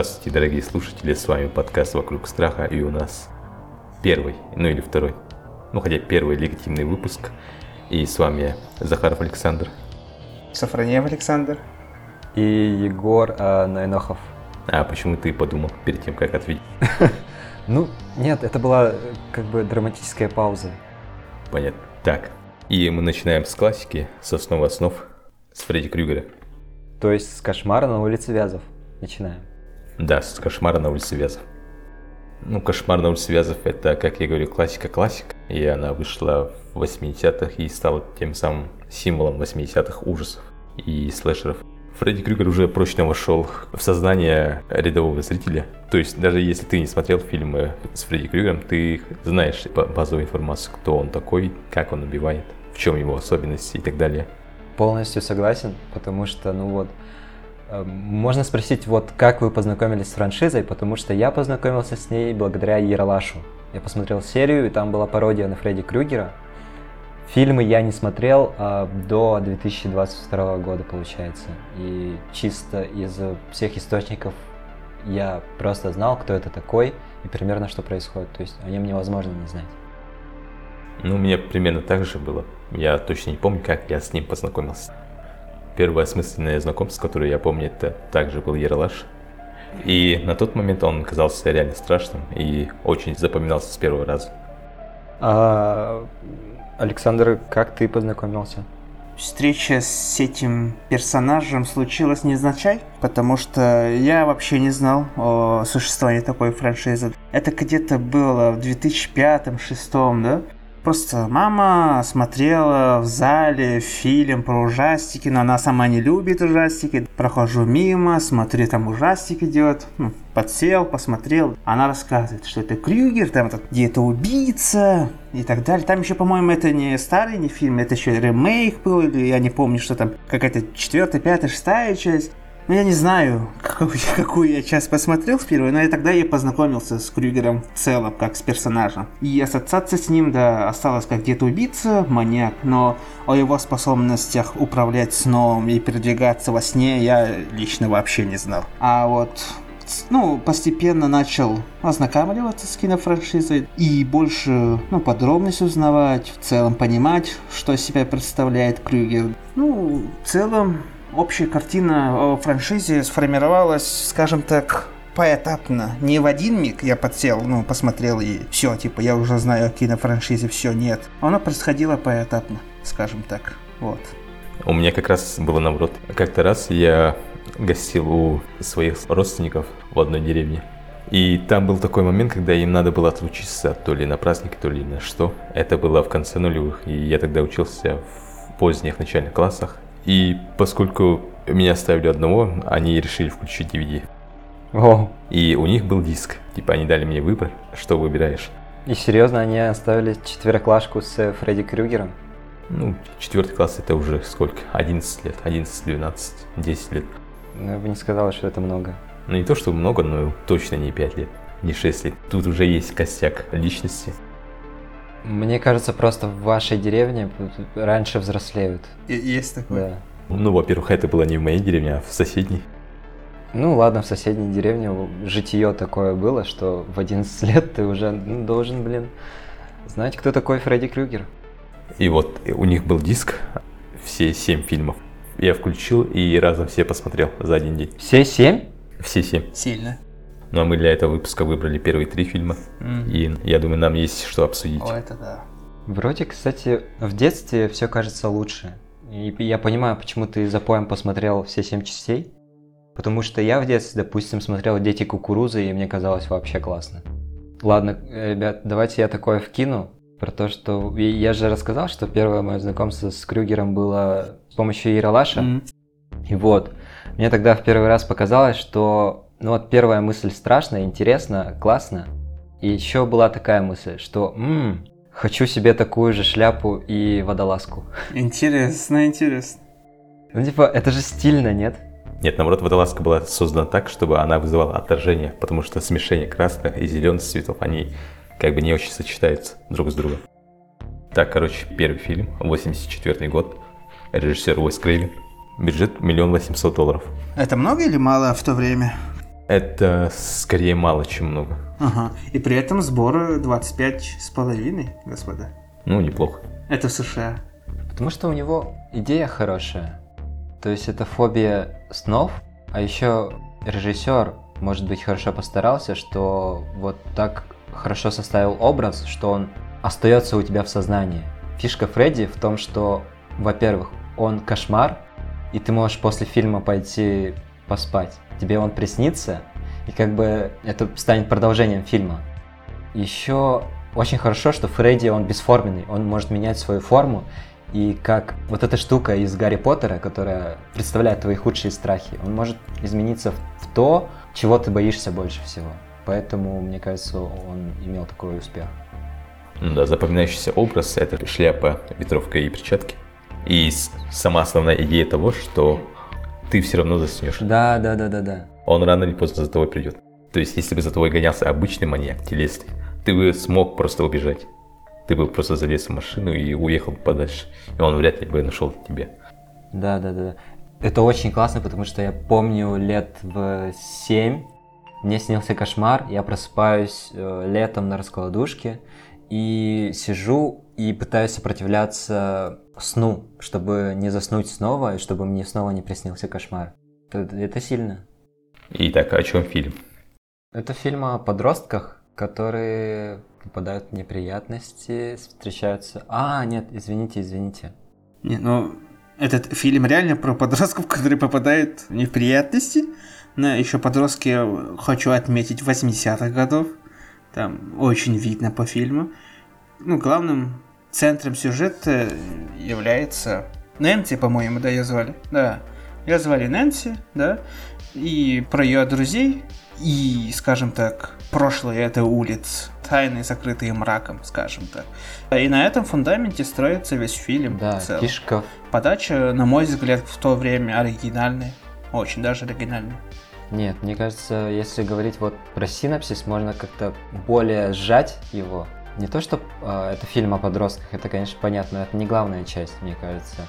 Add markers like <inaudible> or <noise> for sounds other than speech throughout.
Здравствуйте, дорогие слушатели, с вами подкаст «Вокруг страха» и у нас первый, ну или второй, ну хотя первый легитимный выпуск. И с вами Захаров Александр. Сафронеев Александр. И Егор э, Найнохов. А почему ты подумал перед тем, как ответить? <laughs> Ну, нет, это была как бы драматическая пауза. Понятно. Так, и мы начинаем с классики, с основы основ, с Фредди Крюгера. То есть с кошмара на улице Вязов. Начинаем. Да, с кошмара на улице Вязов. Ну, кошмар на улице Вязов это, как я говорю, классика-классика. И она вышла в 80-х и стала тем самым символом 80-х ужасов и слэшеров. Фредди Крюгер уже прочно вошел в сознание рядового зрителя. То есть даже если ты не смотрел фильмы с Фредди Крюгером, ты знаешь базовую информацию, кто он такой, как он убивает, в чем его особенности и так далее. Полностью согласен, потому что, ну вот, можно спросить, вот как вы познакомились с франшизой, потому что я познакомился с ней благодаря Ералашу. Я посмотрел серию, и там была пародия на Фредди Крюгера. Фильмы я не смотрел а, до 2022 года, получается. И чисто из всех источников я просто знал, кто это такой и примерно что происходит. То есть о нем невозможно не знать. Ну, у меня примерно так же было. Я точно не помню, как я с ним познакомился. Первое осмысленное знакомство, которое я помню, это также был Ералаш. И на тот момент он казался реально страшным и очень запоминался с первого раза. А, Александр, как ты познакомился? Встреча с этим персонажем случилась невзначай, потому что я вообще не знал о существовании такой франшизы. Это где-то было в 2005-2006, да? Просто мама смотрела в зале фильм про ужастики, но она сама не любит ужастики. Прохожу мимо, смотрю, там ужастик идет. Ну, подсел, посмотрел. Она рассказывает, что это Крюгер, там этот где-то убийца и так далее. Там еще, по-моему, это не старый не фильм, это еще ремейк был, или я не помню, что там какая-то четвертая, пятая, шестая часть. Ну, я не знаю, <laughs> какую, какую я часть посмотрел впервые, но и тогда я познакомился с Крюгером в целом, как с персонажем. И ассоциация с ним, да, осталась как где-то убийца, маньяк, но о его способностях управлять сном и передвигаться во сне я лично вообще не знал. А вот ну, постепенно начал ознакомливаться с кинофраншизой и больше, ну, подробности узнавать, в целом понимать, что себя представляет Крюгер. Ну, в целом, общая картина о франшизе сформировалась, скажем так, поэтапно. Не в один миг я подсел, ну, посмотрел и все, типа, я уже знаю о кинофраншизе, все, нет. Оно происходило поэтапно, скажем так, вот. У меня как раз было наоборот. Как-то раз я гостил у своих родственников в одной деревне. И там был такой момент, когда им надо было отлучиться то ли на праздник, то ли на что. Это было в конце нулевых, и я тогда учился в поздних начальных классах. И поскольку меня оставили одного, они решили включить DVD. О. И у них был диск. Типа они дали мне выбор, что выбираешь. И серьезно, они оставили четвероклашку с Фредди Крюгером? Ну, четвертый класс это уже сколько? 11 лет, 11, 12, 10 лет. Ну, я бы не сказал, что это много. Ну, не то, что много, но точно не 5 лет, не 6 лет. Тут уже есть костяк личности. Мне кажется, просто в вашей деревне раньше взрослеют. И, есть такое? Да. Ну, во-первых, это было не в моей деревне, а в соседней. Ну ладно, в соседней деревне житие такое было, что в 11 <laughs> лет ты уже ну, должен, блин, знать, кто такой Фредди Крюгер. И вот у них был диск, все семь фильмов. Я включил и разом все посмотрел за один день. Все семь? Все семь. Сильно. Ну а мы для этого выпуска выбрали первые три фильма. Mm. И я думаю, нам есть что обсудить. О, это да. Вроде, кстати, в детстве все кажется лучше. И я понимаю, почему ты за поем посмотрел все семь частей. Потому что я в детстве, допустим, смотрел «Дети кукурузы», и мне казалось вообще классно. Ладно, ребят, давайте я такое вкину. Про то, что... Я же рассказал, что первое мое знакомство с Крюгером было с помощью Яралаша. Mm. И вот, мне тогда в первый раз показалось, что ну вот первая мысль страшная, интересно, классно. И еще была такая мысль, что м-м, хочу себе такую же шляпу и водолазку. <laughs> Интересно, интересно. Ну типа, это же стильно, нет? Нет, наоборот, водолазка была создана так, чтобы она вызывала отторжение, потому что смешение красных и зеленых цветов, они как бы не очень сочетаются друг с другом. Так, короче, первый фильм, 84 год, режиссер Уэс Крейвен, бюджет миллион восемьсот долларов. Это много или мало в то время? Это скорее мало, чем много. Ага. И при этом сборы 25 с половиной, господа. Ну, неплохо. Это в США. Потому что у него идея хорошая. То есть это фобия снов, а еще режиссер, может быть, хорошо постарался, что вот так хорошо составил образ, что он остается у тебя в сознании. Фишка Фредди в том, что, во-первых, он кошмар, и ты можешь после фильма пойти поспать. Тебе он приснится, и как бы это станет продолжением фильма. Еще очень хорошо, что Фредди, он бесформенный, он может менять свою форму, и как вот эта штука из Гарри Поттера, которая представляет твои худшие страхи, он может измениться в то, чего ты боишься больше всего. Поэтому, мне кажется, он имел такой успех. Ну да, запоминающийся образ – это шляпа, ветровка и перчатки. И сама основная идея того, что ты все равно заснешь. Да, да, да, да, да. Он рано или поздно за тобой придет. То есть, если бы за тобой гонялся обычный маньяк, телесный, ты бы смог просто убежать. Ты бы просто залез в машину и уехал подальше. И он вряд ли бы нашел тебя. Да, да, да. Это очень классно, потому что я помню лет в 7 мне снился кошмар, я просыпаюсь э, летом на раскладушке и сижу и пытаюсь сопротивляться сну, чтобы не заснуть снова и чтобы мне снова не приснился кошмар. Это, это сильно. Итак, о чем фильм? Это фильм о подростках, которые попадают в неприятности, встречаются... А, нет, извините, извините. Не, ну, этот фильм реально про подростков, которые попадают в неприятности. Но еще подростки, хочу отметить, 80-х годов. Там очень видно по фильму. Ну, главным центром сюжета является Нэнси, по-моему, да, ее звали. Да, ее звали Нэнси, да. И про ее друзей, и, скажем так, прошлое этой улиц, тайны, закрытые мраком, скажем так. И на этом фундаменте строится весь фильм. Да, фишка. Подача, на мой взгляд, в то время оригинальная. Очень даже оригинальная. Нет, мне кажется, если говорить вот про синапсис, можно как-то более сжать его. Не то, что э, это фильм о подростках, это, конечно, понятно, это не главная часть, мне кажется.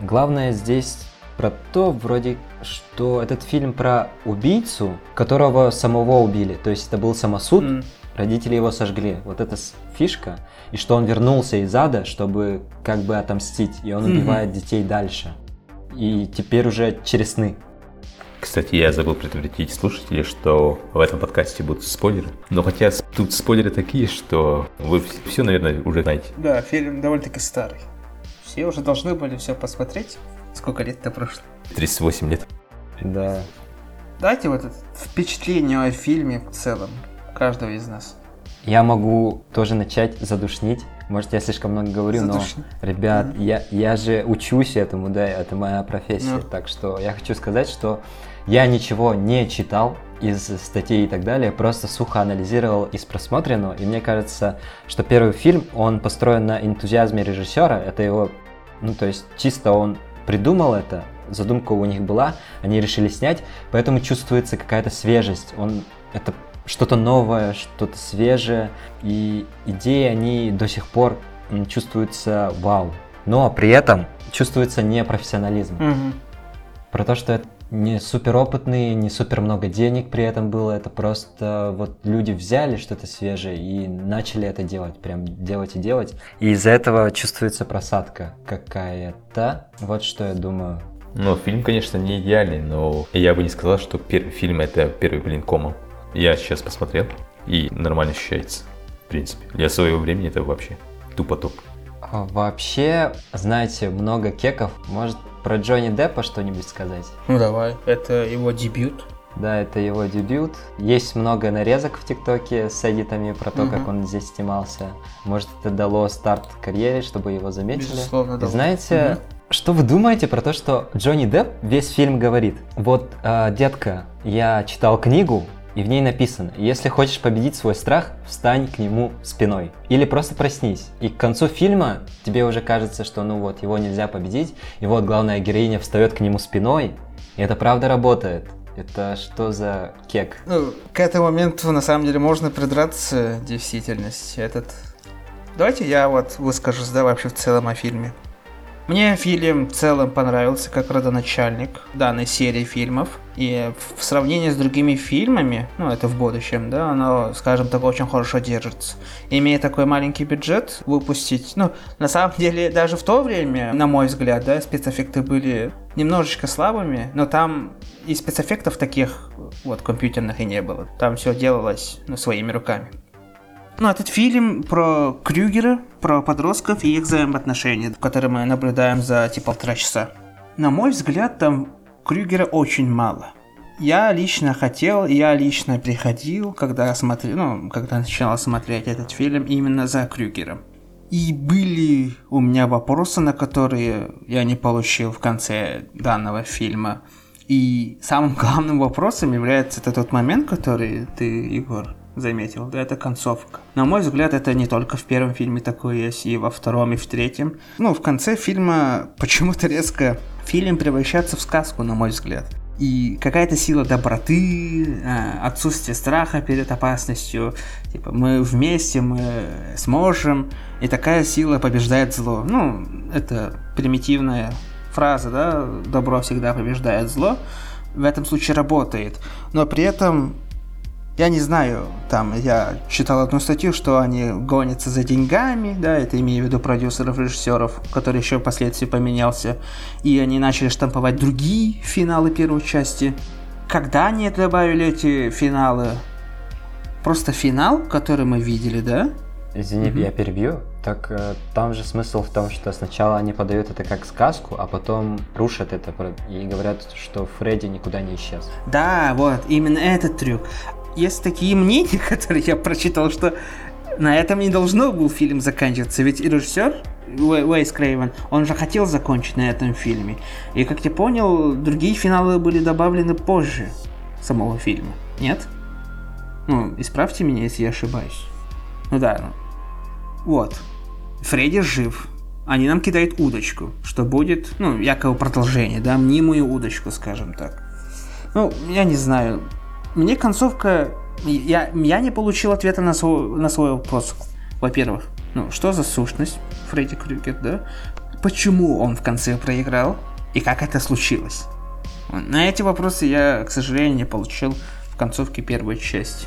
Главное здесь про то, вроде, что этот фильм про убийцу, которого самого убили. То есть это был самосуд, mm. родители его сожгли. Вот эта фишка. И что он вернулся из ада, чтобы как бы отомстить. И он убивает mm-hmm. детей дальше. И теперь уже через сны. Кстати, я забыл предупредить слушателей, что в этом подкасте будут спойлеры. Но хотя тут спойлеры такие, что вы все, наверное, уже знаете. Да, фильм довольно-таки старый. Все уже должны были все посмотреть. Сколько лет-то прошло? 38 лет. Да. Дайте вот это впечатление о фильме в целом, каждого из нас. Я могу тоже начать задушнить. Может, я слишком много говорю, Задушни. но, ребят, mm-hmm. я, я же учусь этому, да, это моя профессия. Mm-hmm. Так что я хочу сказать, что я ничего не читал из статей и так далее, просто сухо анализировал из просмотренного. И мне кажется, что первый фильм, он построен на энтузиазме режиссера. Это его, ну, то есть чисто он придумал это, задумка у них была, они решили снять, поэтому чувствуется какая-то свежесть. Он это что-то новое, что-то свежее, и идеи они до сих пор чувствуются вау. Но при этом чувствуется непрофессионализм. Угу. Про то, что это не супер опытные, не супер много денег при этом было, это просто вот люди взяли что-то свежее и начали это делать, прям делать и делать. И из-за этого чувствуется просадка какая-то. Вот что я думаю. Ну, фильм, конечно, не идеальный, но я бы не сказал, что первый фильм это первый блин кома. Я сейчас посмотрел и нормально ощущается, в принципе. Для своего времени это вообще тупо топ. А вообще, знаете, много кеков. Может, про Джонни Деппа что-нибудь сказать? Ну давай, это его дебют. Да, это его дебют. Есть много нарезок в ТикТоке с эдитами про то, угу. как он здесь снимался. Может, это дало старт карьере, чтобы его заметили. Безусловно. И знаете, угу. что вы думаете про то, что Джонни Депп весь фильм говорит? Вот, э, детка, я читал книгу, и в ней написано, если хочешь победить свой страх, встань к нему спиной. Или просто проснись. И к концу фильма тебе уже кажется, что ну вот, его нельзя победить, и вот главная героиня встает к нему спиной, и это правда работает. Это что за кек? Ну, к этому моменту на самом деле можно придраться действительности. Этот... Давайте я вот выскажусь, да, вообще в целом о фильме. Мне фильм в целом понравился как родоначальник данной серии фильмов. И в сравнении с другими фильмами, ну это в будущем, да, оно, скажем так, очень хорошо держится. Имея такой маленький бюджет, выпустить, ну, на самом деле, даже в то время, на мой взгляд, да, спецэффекты были немножечко слабыми, но там и спецэффектов таких вот компьютерных и не было. Там все делалось ну, своими руками. Ну, этот фильм про Крюгера, про подростков и их взаимоотношения, которые мы наблюдаем за эти полтора часа. На мой взгляд, там Крюгера очень мало. Я лично хотел, я лично приходил, когда смотрел, ну, когда начинал смотреть этот фильм именно за Крюгером. И были у меня вопросы, на которые я не получил в конце данного фильма. И самым главным вопросом является это тот момент, который ты, Егор, заметил, да, это концовка. На мой взгляд, это не только в первом фильме такое есть, и во втором, и в третьем. Ну, в конце фильма почему-то резко фильм превращается в сказку, на мой взгляд. И какая-то сила доброты, а, отсутствие страха перед опасностью, типа мы вместе, мы сможем, и такая сила побеждает зло. Ну, это примитивная фраза, да, добро всегда побеждает зло, в этом случае работает. Но при этом я не знаю, там я читал одну статью, что они гонятся за деньгами, да, это имею в виду продюсеров, режиссеров, который еще впоследствии поменялся, и они начали штамповать другие финалы первой части. Когда они добавили эти финалы? Просто финал, который мы видели, да? Извини, mm-hmm. я перебью. Так э, там же смысл в том, что сначала они подают это как сказку, а потом рушат это и говорят, что Фредди никуда не исчез. Да, вот, именно этот трюк есть такие мнения, <laughs> которые я прочитал, что на этом не должно был фильм заканчиваться, ведь режиссер Уэйс Крейвен, он же хотел закончить на этом фильме. И, как я понял, другие финалы были добавлены позже самого фильма. Нет? Ну, исправьте меня, если я ошибаюсь. Ну да, ну. Вот. Фредди жив. Они нам кидают удочку, что будет, ну, якобы продолжение, да, мнимую удочку, скажем так. Ну, я не знаю, мне концовка... Я, я не получил ответа на свой, на свой вопрос. Во-первых, ну, что за сущность Фредди Крюгер, да? Почему он в конце проиграл? И как это случилось? На эти вопросы я, к сожалению, не получил в концовке первой части.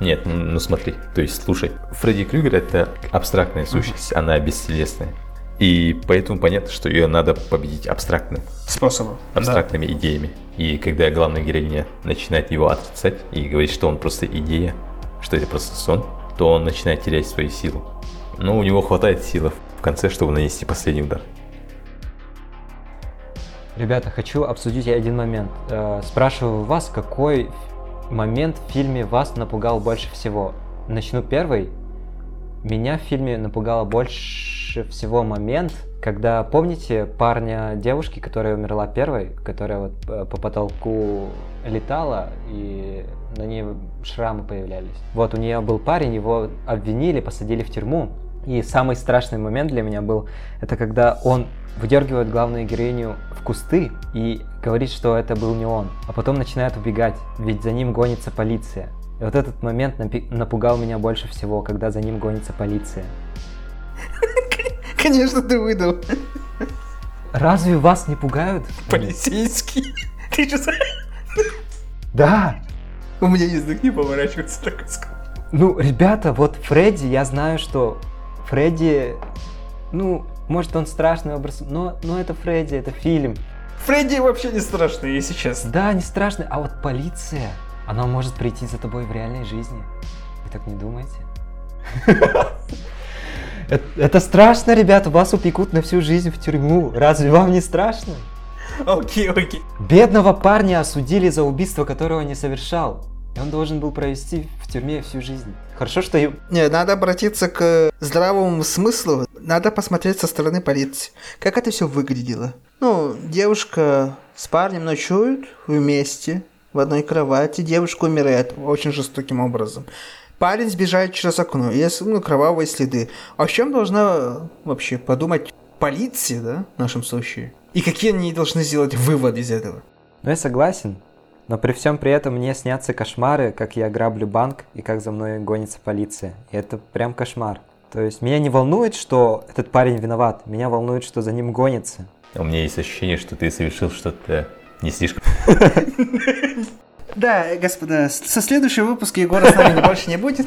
Нет, ну, ну смотри, то есть слушай, Фредди Крюгер это абстрактная сущность, uh-huh. она бестелесная. И поэтому понятно, что ее надо победить абстрактным способом, абстрактными да. идеями. И когда главная героиня начинает его отрицать и говорит, что он просто идея, что это просто сон, то он начинает терять свою силу. Но у него хватает силы в конце, чтобы нанести последний удар. Ребята, хочу обсудить один момент. Э, спрашиваю вас, какой момент в фильме вас напугал больше всего? Начну первый. Меня в фильме напугало больше больше всего момент, когда, помните, парня девушки, которая умерла первой, которая вот э, по потолку летала, и на ней шрамы появлялись. Вот у нее был парень, его обвинили, посадили в тюрьму. И самый страшный момент для меня был, это когда он выдергивает главную героиню в кусты и говорит, что это был не он, а потом начинает убегать, ведь за ним гонится полиция. И вот этот момент напугал меня больше всего, когда за ним гонится полиция. <laughs> Конечно, ты выдал. Разве вас не пугают? Полицейский. Ты что? Да. У меня язык не поворачивается так Ну, ребята, вот Фредди, я знаю, что Фредди, ну, может он страшный образ, но, но это Фредди, это фильм. Фредди вообще не страшный, если честно. Да, не страшный, а вот полиция, она может прийти за тобой в реальной жизни. Вы так не думаете? <laughs> Это, это страшно, ребята, вас упекут на всю жизнь в тюрьму. Разве вам не страшно? Окей, okay, окей. Okay. Бедного парня осудили за убийство, которого не совершал. И он должен был провести в тюрьме всю жизнь. Хорошо, что... Не, надо обратиться к здравому смыслу. Надо посмотреть со стороны полиции. Как это все выглядело. Ну, девушка с парнем ночуют вместе в одной кровати. Девушка умирает очень жестоким образом. Парень сбежает через окно, есть ну, кровавые следы. О чем должна вообще подумать полиция, да, в нашем случае? И какие они должны сделать выводы из этого? Ну, я согласен. Но при всем при этом мне снятся кошмары, как я граблю банк и как за мной гонится полиция. И это прям кошмар. То есть меня не волнует, что этот парень виноват, меня волнует, что за ним гонится. У меня есть ощущение, что ты совершил что-то не слишком... <laughs> Да, господа, со следующего выпуска Егора с нами <laughs> больше не будет.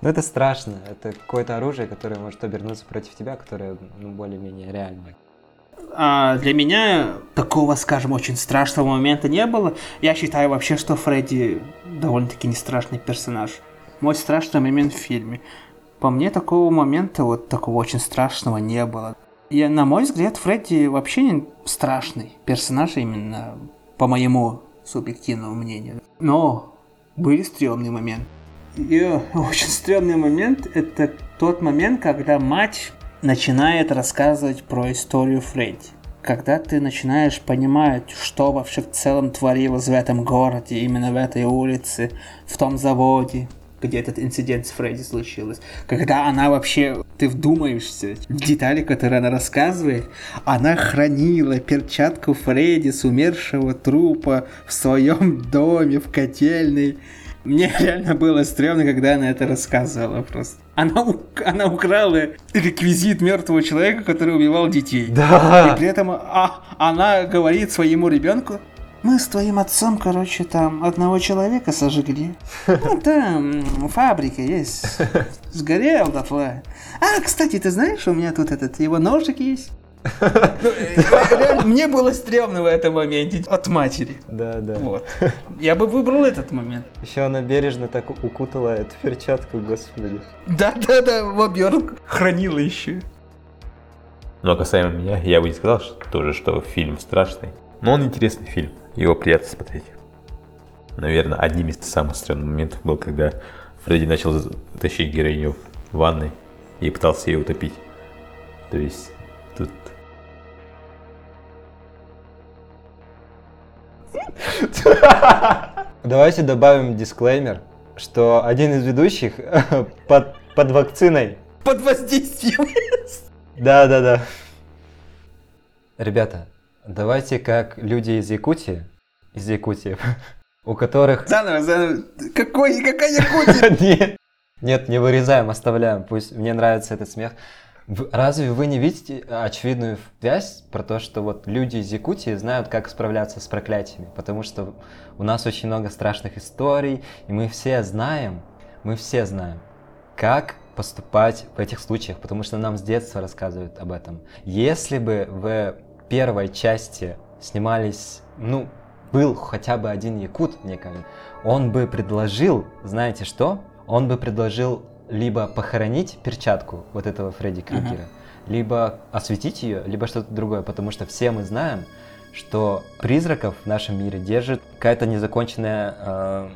Но это страшно, это какое-то оружие, которое может обернуться против тебя, которое ну, более-менее реальное. А для меня такого, скажем, очень страшного момента не было. Я считаю вообще, что Фредди довольно-таки не страшный персонаж. Мой страшный момент в фильме. По мне, такого момента, вот такого очень страшного не было. И, на мой взгляд, Фредди вообще не страшный персонаж именно по моему субъективному мнению. Но были стрёмные моменты. И очень стрёмный момент – это тот момент, когда мать начинает рассказывать про историю Фредди. Когда ты начинаешь понимать, что вообще в целом творилось в этом городе, именно в этой улице, в том заводе, где этот инцидент с Фредди случился. Когда она вообще, ты вдумаешься в детали, которые она рассказывает, она хранила перчатку Фредди с умершего трупа в своем доме, в котельной. Мне реально было стрёмно, когда она это рассказывала просто. Она, у- она украла реквизит мертвого человека, который убивал детей. И Да! при этом а, она говорит своему ребенку, мы с твоим отцом, короче, там одного человека сожгли. Ну, там фабрика есть. <laughs> Сгорел дотла. А, кстати, ты знаешь, у меня тут этот, его ножик есть? <laughs> Ну, э, Мне было стрёмно в этом моменте от матери. Да, да. Вот. <laughs> Я бы выбрал этот момент. Еще она бережно так укутала эту перчатку, господи. Да-да-да, в обертку. Хранила еще. Но касаемо меня, я бы не сказал что, тоже, что фильм страшный. Но он интересный фильм, его приятно смотреть. Наверное, одним из самых странных моментов был, когда Фредди начал тащить героиню в ванной и пытался ее утопить. То есть тут... <laughs> Давайте добавим дисклеймер, что один из ведущих <laughs> под, под вакциной. Под воздействием. Да, да, да. Ребята, давайте как люди из Якутии, из Якутии, <laughs> у которых... Заново, заново. Какой, какая Якутия? <laughs> Нет, нет, не вырезаем, оставляем. Пусть мне нравится этот смех. Разве вы не видите очевидную связь про то, что вот люди из Якутии знают, как справляться с проклятиями? Потому что у нас очень много страшных историй, и мы все знаем, мы все знаем, как поступать в этих случаях, потому что нам с детства рассказывают об этом. Если бы в первой части снимались, ну, был хотя бы один якут, мне кажется, он бы предложил, знаете что? Он бы предложил либо похоронить перчатку вот этого Фредди Крюгера, либо осветить ее, либо что-то другое, потому что все мы знаем, что призраков в нашем мире держит какая-то незаконченная э,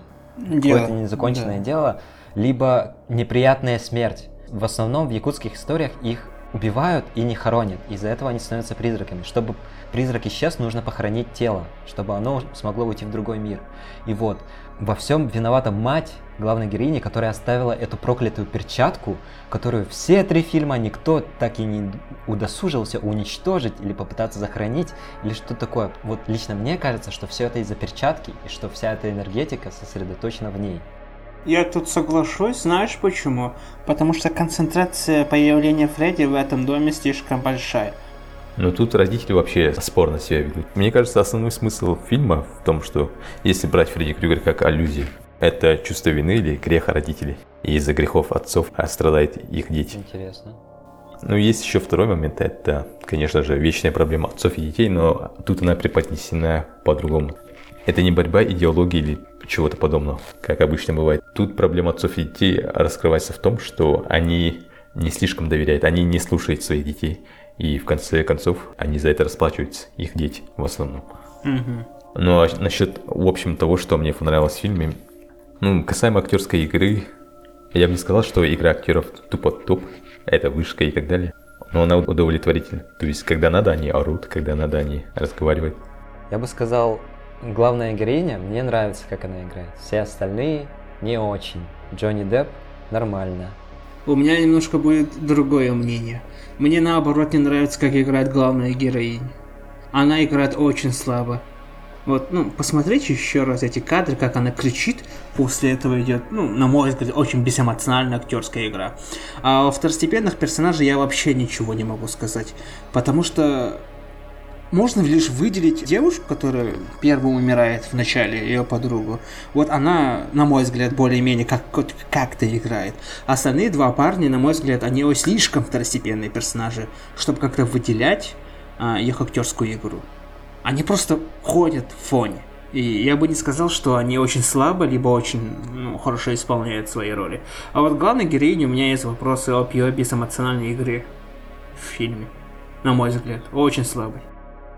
какое-то незаконченное Да. дело, либо неприятная смерть. В основном в якутских историях их убивают и не хоронят. Из-за этого они становятся призраками. Чтобы призрак исчез, нужно похоронить тело, чтобы оно смогло уйти в другой мир. И вот, во всем виновата мать главной героини, которая оставила эту проклятую перчатку, которую все три фильма никто так и не удосужился уничтожить или попытаться захоронить, или что такое. Вот лично мне кажется, что все это из-за перчатки, и что вся эта энергетика сосредоточена в ней. Я тут соглашусь, знаешь почему? Потому что концентрация появления Фредди в этом доме слишком большая. Но тут родители вообще спорно себя ведут. Мне кажется, основной смысл фильма в том, что если брать Фредди Крюгер как аллюзию, это чувство вины или греха родителей. И из-за грехов отцов страдают их дети. Интересно. Ну, есть еще второй момент, это, конечно же, вечная проблема отцов и детей, но тут она преподнесена по-другому. Это не борьба идеологии или чего-то подобного, как обычно бывает. Тут проблема отцов и детей раскрывается в том, что они не слишком доверяют, они не слушают своих детей. И в конце концов, они за это расплачиваются, их дети в основном. Ну, а насчет, в общем, того, что мне понравилось в фильме, ну, касаемо актерской игры, я бы не сказал, что игра актеров тупо топ, это вышка и так далее. Но она удовлетворительна. То есть, когда надо, они орут, когда надо, они разговаривают. Я бы сказал, главная героиня, мне нравится, как она играет. Все остальные не очень. Джонни Депп нормально. У меня немножко будет другое мнение. Мне наоборот не нравится, как играет главная героиня. Она играет очень слабо. Вот, ну, посмотрите еще раз эти кадры, как она кричит, после этого идет, ну, на мой взгляд, очень безэмоциональная актерская игра. А о второстепенных персонажей я вообще ничего не могу сказать, потому что можно лишь выделить девушку, которая первым умирает в начале, ее подругу. Вот она, на мой взгляд, более-менее как, как-то играет. Остальные два парня, на мой взгляд, они слишком второстепенные персонажи, чтобы как-то выделять а, их актерскую игру. Они просто ходят в фоне. И я бы не сказал, что они очень слабо, либо очень ну, хорошо исполняют свои роли. А вот главной героине у меня есть вопросы об ее безэмоциональной игре в фильме. На мой взгляд, очень слабый.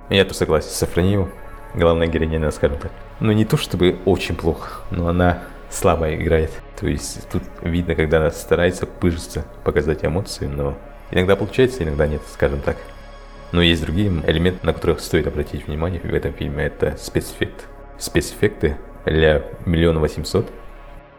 Я тут согласен с Сафрониевым. Главная героиня, скажем так. Ну, не то чтобы очень плохо, но она слабо играет. То есть тут видно, когда она старается пыжиться, показать эмоции, но иногда получается, иногда нет, скажем так. Но есть другие элементы, на которых стоит обратить внимание в этом фильме. Это спецэффект. Спецэффекты для миллиона восемьсот,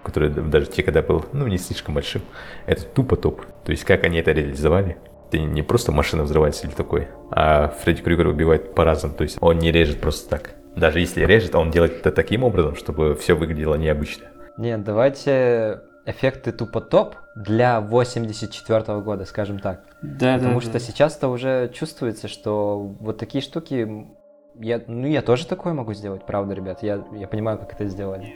который даже те, когда был, ну, не слишком большим, это тупо топ. То есть, как они это реализовали, это не просто машина взрывается или такое, а Фредди Крюгер убивает по-разному. То есть, он не режет просто так. Даже если режет, он делает это таким образом, чтобы все выглядело необычно. Нет, давайте эффекты тупо топ для 84 -го года, скажем так. Да, Потому да, что да. сейчас-то уже чувствуется, что вот такие штуки... Я, ну, я тоже такое могу сделать, правда, ребят. Я, я понимаю, как это сделали.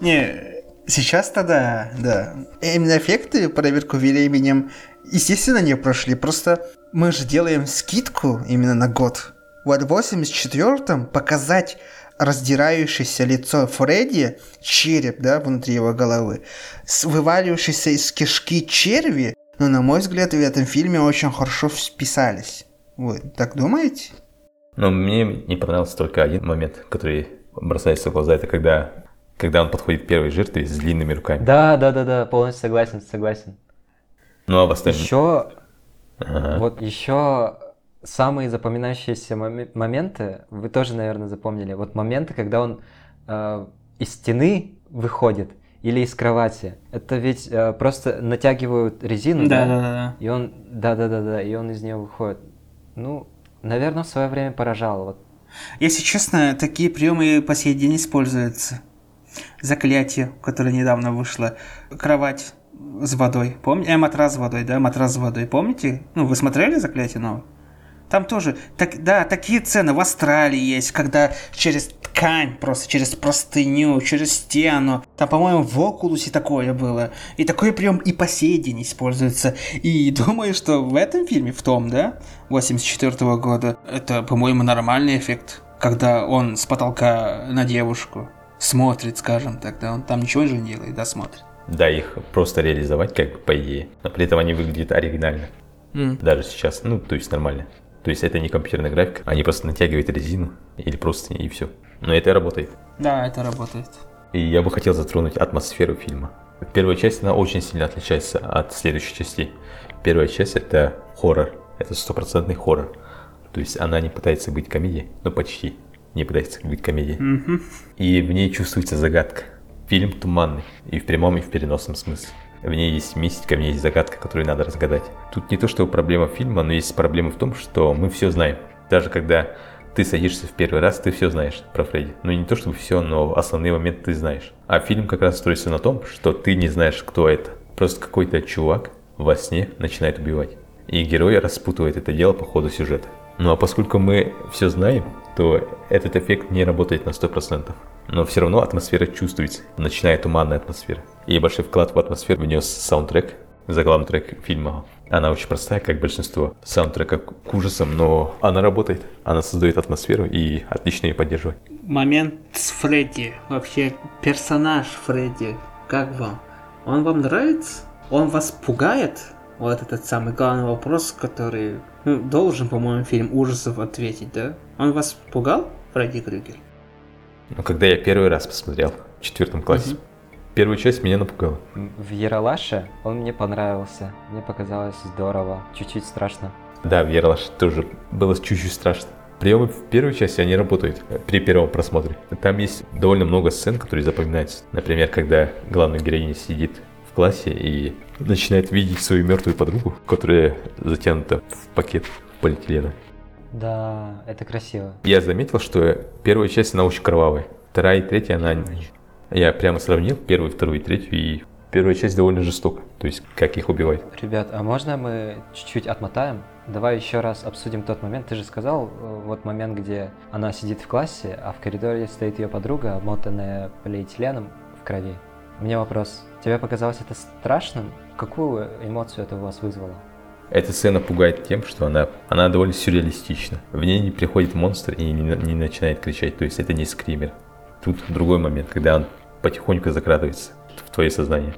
Не, сейчас-то да, да. Именно эффекты, проверку временем, естественно, не прошли. Просто мы же делаем скидку именно на год. Вот в 84-м показать раздирающееся лицо Фредди, череп, да, внутри его головы, с вывалившейся из кишки черви, ну, на мой взгляд, в этом фильме очень хорошо вписались. Вы так думаете? Но мне не понравился только один момент, который бросается в глаза. Это когда, когда он подходит к первой жертве с длинными руками. Да, да, да, да, полностью согласен, согласен. Ну а в остальном... Еще, Ага. вот еще самые запоминающиеся моме- моменты, вы тоже, наверное, запомнили. Вот моменты, когда он э, из стены выходит или из кровати. Это ведь э, просто натягивают резину, да? да. И он, да-да-да-да, и он из нее выходит. Ну, наверное, в свое время поражал. Вот. Если честно, такие приемы по сей день используются. Заклятие, которое недавно вышло. Кровать с водой. Помните? Э, матрас с водой, да? Матрас с водой. Помните? Ну, вы смотрели заклятие новое? Там тоже, так, да, такие цены в Австралии есть, когда через ткань, просто через простыню, через стену. Там, по-моему, в Окулусе такое было. И такой прием и по сей день используется. И <laughs> думаю, что в этом фильме, в том, да, 84 года, это, по-моему, нормальный эффект. Когда он с потолка на девушку смотрит, скажем так, да, он там ничего же не делает, да, смотрит. Да, их просто реализовать, как бы, по идее. Но при этом они выглядят оригинально. Даже сейчас, ну, то есть нормально. То есть это не компьютерная графика, они просто натягивают резину или просто и все. Но это работает. Да, это работает. И я бы хотел затронуть атмосферу фильма. Первая часть, она очень сильно отличается от следующих частей. Первая часть это хоррор, это стопроцентный хоррор. То есть она не пытается быть комедией, но почти не пытается быть комедией. Мгм. И в ней чувствуется загадка. Фильм туманный, и в прямом, и в переносном смысле. В ней есть мистика, в ней есть загадка, которую надо разгадать. Тут не то, что проблема фильма, но есть проблема в том, что мы все знаем. Даже когда ты садишься в первый раз, ты все знаешь про Фредди. Ну не то, чтобы все, но основные моменты ты знаешь. А фильм как раз строится на том, что ты не знаешь, кто это. Просто какой-то чувак во сне начинает убивать. И герой распутывает это дело по ходу сюжета. Ну а поскольку мы все знаем, то этот эффект не работает на 100%. Но все равно атмосфера чувствуется, начиная туманная атмосфера. И большой вклад в атмосферу внес саундтрек, заглавный трек фильма. Она очень простая, как большинство саундтреков к ужасам, но она работает. Она создает атмосферу и отлично ее поддерживает. Момент с Фредди, вообще персонаж Фредди, как вам? Он вам нравится? Он вас пугает? Вот этот самый главный вопрос, который ну, должен, по-моему, фильм ужасов ответить, да? Он вас пугал, Фредди Крюгер? Но когда я первый раз посмотрел в четвертом классе, Мгм. первую часть меня напугала. В Яралаше он мне понравился. Мне показалось здорово. Чуть-чуть страшно. Да, в Ералаш тоже было чуть-чуть страшно. Приемы в первой части, они работают э, при первом просмотре. Там есть довольно много сцен, которые запоминаются. Например, когда главная героиня сидит в классе и начинает видеть свою мертвую подругу, которая затянута в пакет полиэтилена. Да, это красиво. Я заметил, что первая часть, она очень кровавая. Вторая и третья, она... Я прямо сравнил первую, вторую и третью, и первая часть довольно жестока. То есть, как их убивают. Ребят, а можно мы чуть-чуть отмотаем? Давай еще раз обсудим тот момент. Ты же сказал, э, вот момент, где она сидит в классе, а в коридоре стоит ее подруга, обмотанная полиэтиленом в крови. У меня вопрос. Тебе показалось это страшным? Какую эмоцию это у вас вызвало? Эта сцена пугает тем, что она, она довольно сюрреалистична. В ней не приходит монстр и не, не начинает кричать, то есть это не скример. Тут другой момент, когда он потихоньку закрадывается в твое сознание.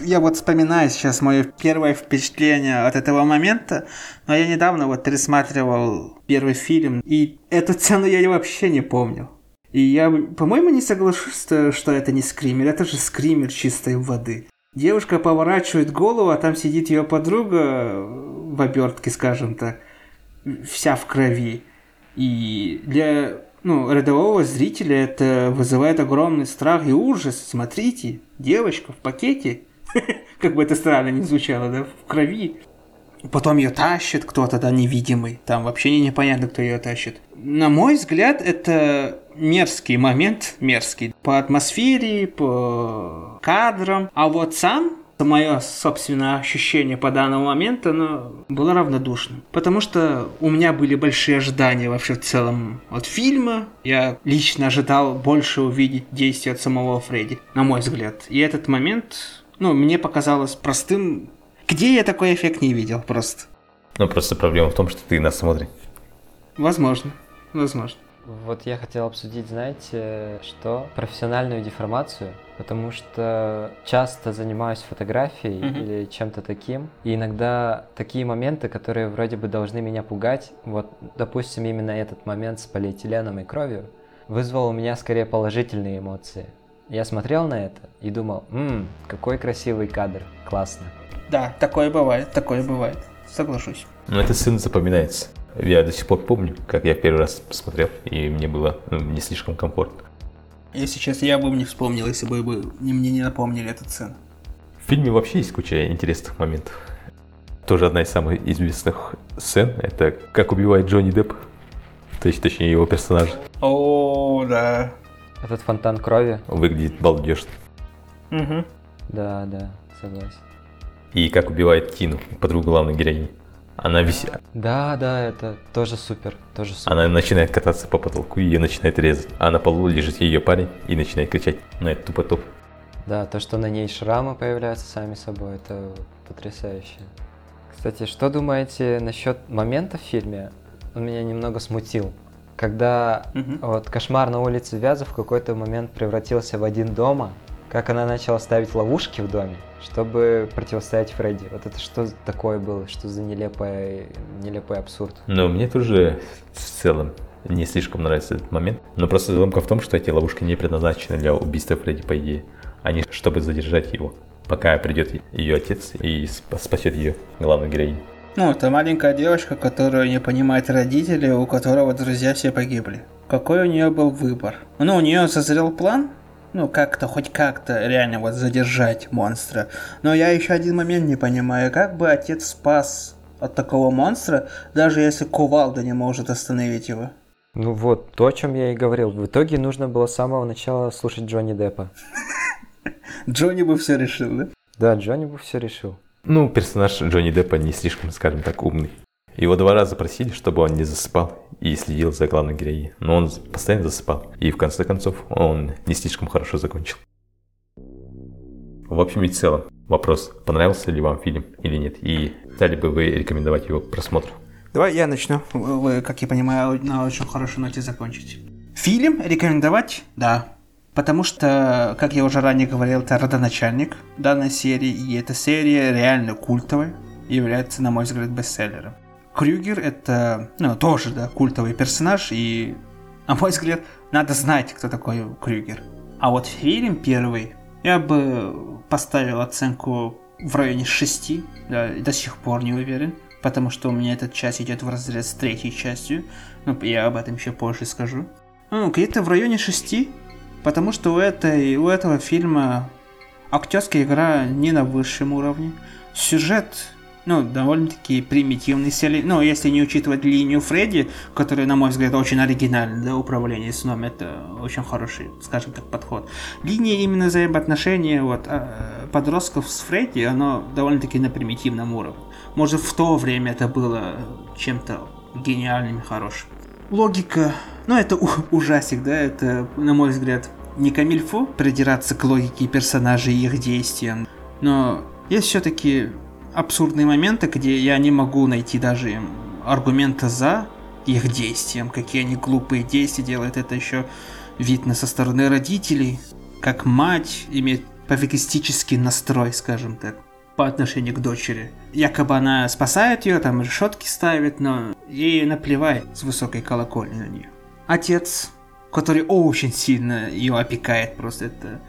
Я вот вспоминаю сейчас мое первое впечатление от этого момента, но я недавно вот пересматривал первый фильм, и эту сцену я вообще не помню. И я, по-моему, не соглашусь, что это не скример, это же скример чистой воды. Девушка поворачивает голову, а там сидит ее подруга в обертке, скажем так, вся в крови. И для ну, рядового зрителя это вызывает огромный страх и ужас. Смотрите, девочка в пакете, <laughs> как бы это странно не звучало, да, в крови. Потом ее тащит кто-то, да, невидимый. Там вообще непонятно, кто ее тащит. На мой взгляд, это мерзкий момент, мерзкий. По атмосфере, по кадрам. А вот сам мое собственное ощущение по данному моменту, оно было равнодушным. Потому что у меня были большие ожидания вообще в целом от фильма. Я лично ожидал больше увидеть действия от самого Фредди, на мой взгляд. И этот момент, ну, мне показалось простым. Где я такой эффект не видел просто? Ну, просто проблема в том, что ты нас смотри. Возможно, возможно. Вот я хотел обсудить, знаете, что? Профессиональную деформацию, потому что часто занимаюсь фотографией mm-hmm. или чем-то таким, и иногда такие моменты, которые вроде бы должны меня пугать, вот, допустим, именно этот момент с полиэтиленом и кровью, вызвал у меня скорее положительные эмоции. Я смотрел на это и думал, ммм, какой красивый кадр, классно. Да, такое бывает, такое бывает, соглашусь. Но это сын запоминается. Я до сих пор помню, как я первый раз посмотрел, и мне было ну, не слишком комфортно. Если честно, я бы не вспомнил, если бы вы мне не напомнили эту сцену. В фильме вообще есть куча интересных моментов. Тоже одна из самых известных сцен – это как убивает Джонни Депп, то есть, точнее, его персонаж. О, да. Этот фонтан крови. Выглядит балдежно. Угу. Да, да, согласен. И как убивает Тину, подругу главной героини. Она висит. Да, да, это тоже супер, тоже супер. Она начинает кататься по потолку, и ее начинает резать. А на полу лежит ее парень и начинает кричать. Ну, это тупо топ. Да, то, что на ней шрамы появляются сами собой, это потрясающе. Кстати, что думаете насчет момента в фильме? Он меня немного смутил. Когда угу. вот кошмар на улице Вязов в какой-то момент превратился в один дома, как она начала ставить ловушки в доме, чтобы противостоять Фредди. Вот это что такое было? Что за нелепый, нелепый абсурд? Ну, мне тоже в целом не слишком нравится этот момент. Но просто задумка в том, что эти ловушки не предназначены для убийства Фредди, по идее. Они, чтобы задержать его, пока придет ее отец и спасет ее, главную героиню. Ну, это маленькая девочка, которая не понимает родителей, у которого друзья все погибли. Какой у нее был выбор? Ну, у нее созрел план, ну, как-то, хоть как-то реально вот задержать монстра. Но я еще один момент не понимаю, как бы отец спас от такого монстра, даже если кувалда не может остановить его. Ну вот, то, о чем я и говорил. В итоге нужно было с самого начала слушать Джонни Деппа. <laughs> Джонни бы все решил, да? Да, Джонни бы все решил. Ну, персонаж Джонни Деппа не слишком, скажем так, умный. Его два раза просили, чтобы он не засыпал и следил за главной героиней. Но он постоянно засыпал. И в конце концов он не слишком хорошо закончил. В общем и целом, вопрос, понравился ли вам фильм или нет, и стали бы вы рекомендовать его к просмотру? Давай я начну. Вы, как я понимаю, на очень хорошей ноте закончить. Фильм рекомендовать? Да. Потому что, как я уже ранее говорил, это родоначальник данной серии, и эта серия реально культовая, является, на мой взгляд, бестселлером. Крюгер это, ну, тоже, да, культовый персонаж, и, на мой взгляд, надо знать, кто такой Крюгер. А вот фильм первый, я бы поставил оценку в районе 6, да, до сих пор не уверен, потому что у меня этот час идет в разрез с третьей частью, ну, я об этом еще позже скажу. Ну, где-то в районе 6, потому что у, этой, у этого фильма актерская игра не на высшем уровне, сюжет ну, довольно-таки примитивный сериал. Ну, если не учитывать линию Фредди, которая, на мой взгляд, очень оригинальна, да, управление сном, это очень хороший, скажем так, подход. Линия именно взаимоотношения вот, а, подростков с Фредди, оно довольно-таки на примитивном уровне. Может, в то время это было чем-то гениальным и хорошим. Логика, ну, это ужасик, да, это, на мой взгляд, не камильфо придираться к логике персонажей и их действиям, но есть все-таки абсурдные моменты, где я не могу найти даже аргумента за их действием, какие они глупые действия делают. Это еще видно со стороны родителей, как мать имеет пофигистический настрой, скажем так, по отношению к дочери. Якобы она спасает ее, там решетки ставит, но ей наплевать с высокой колокольни на нее. Отец, который очень сильно ее опекает, просто это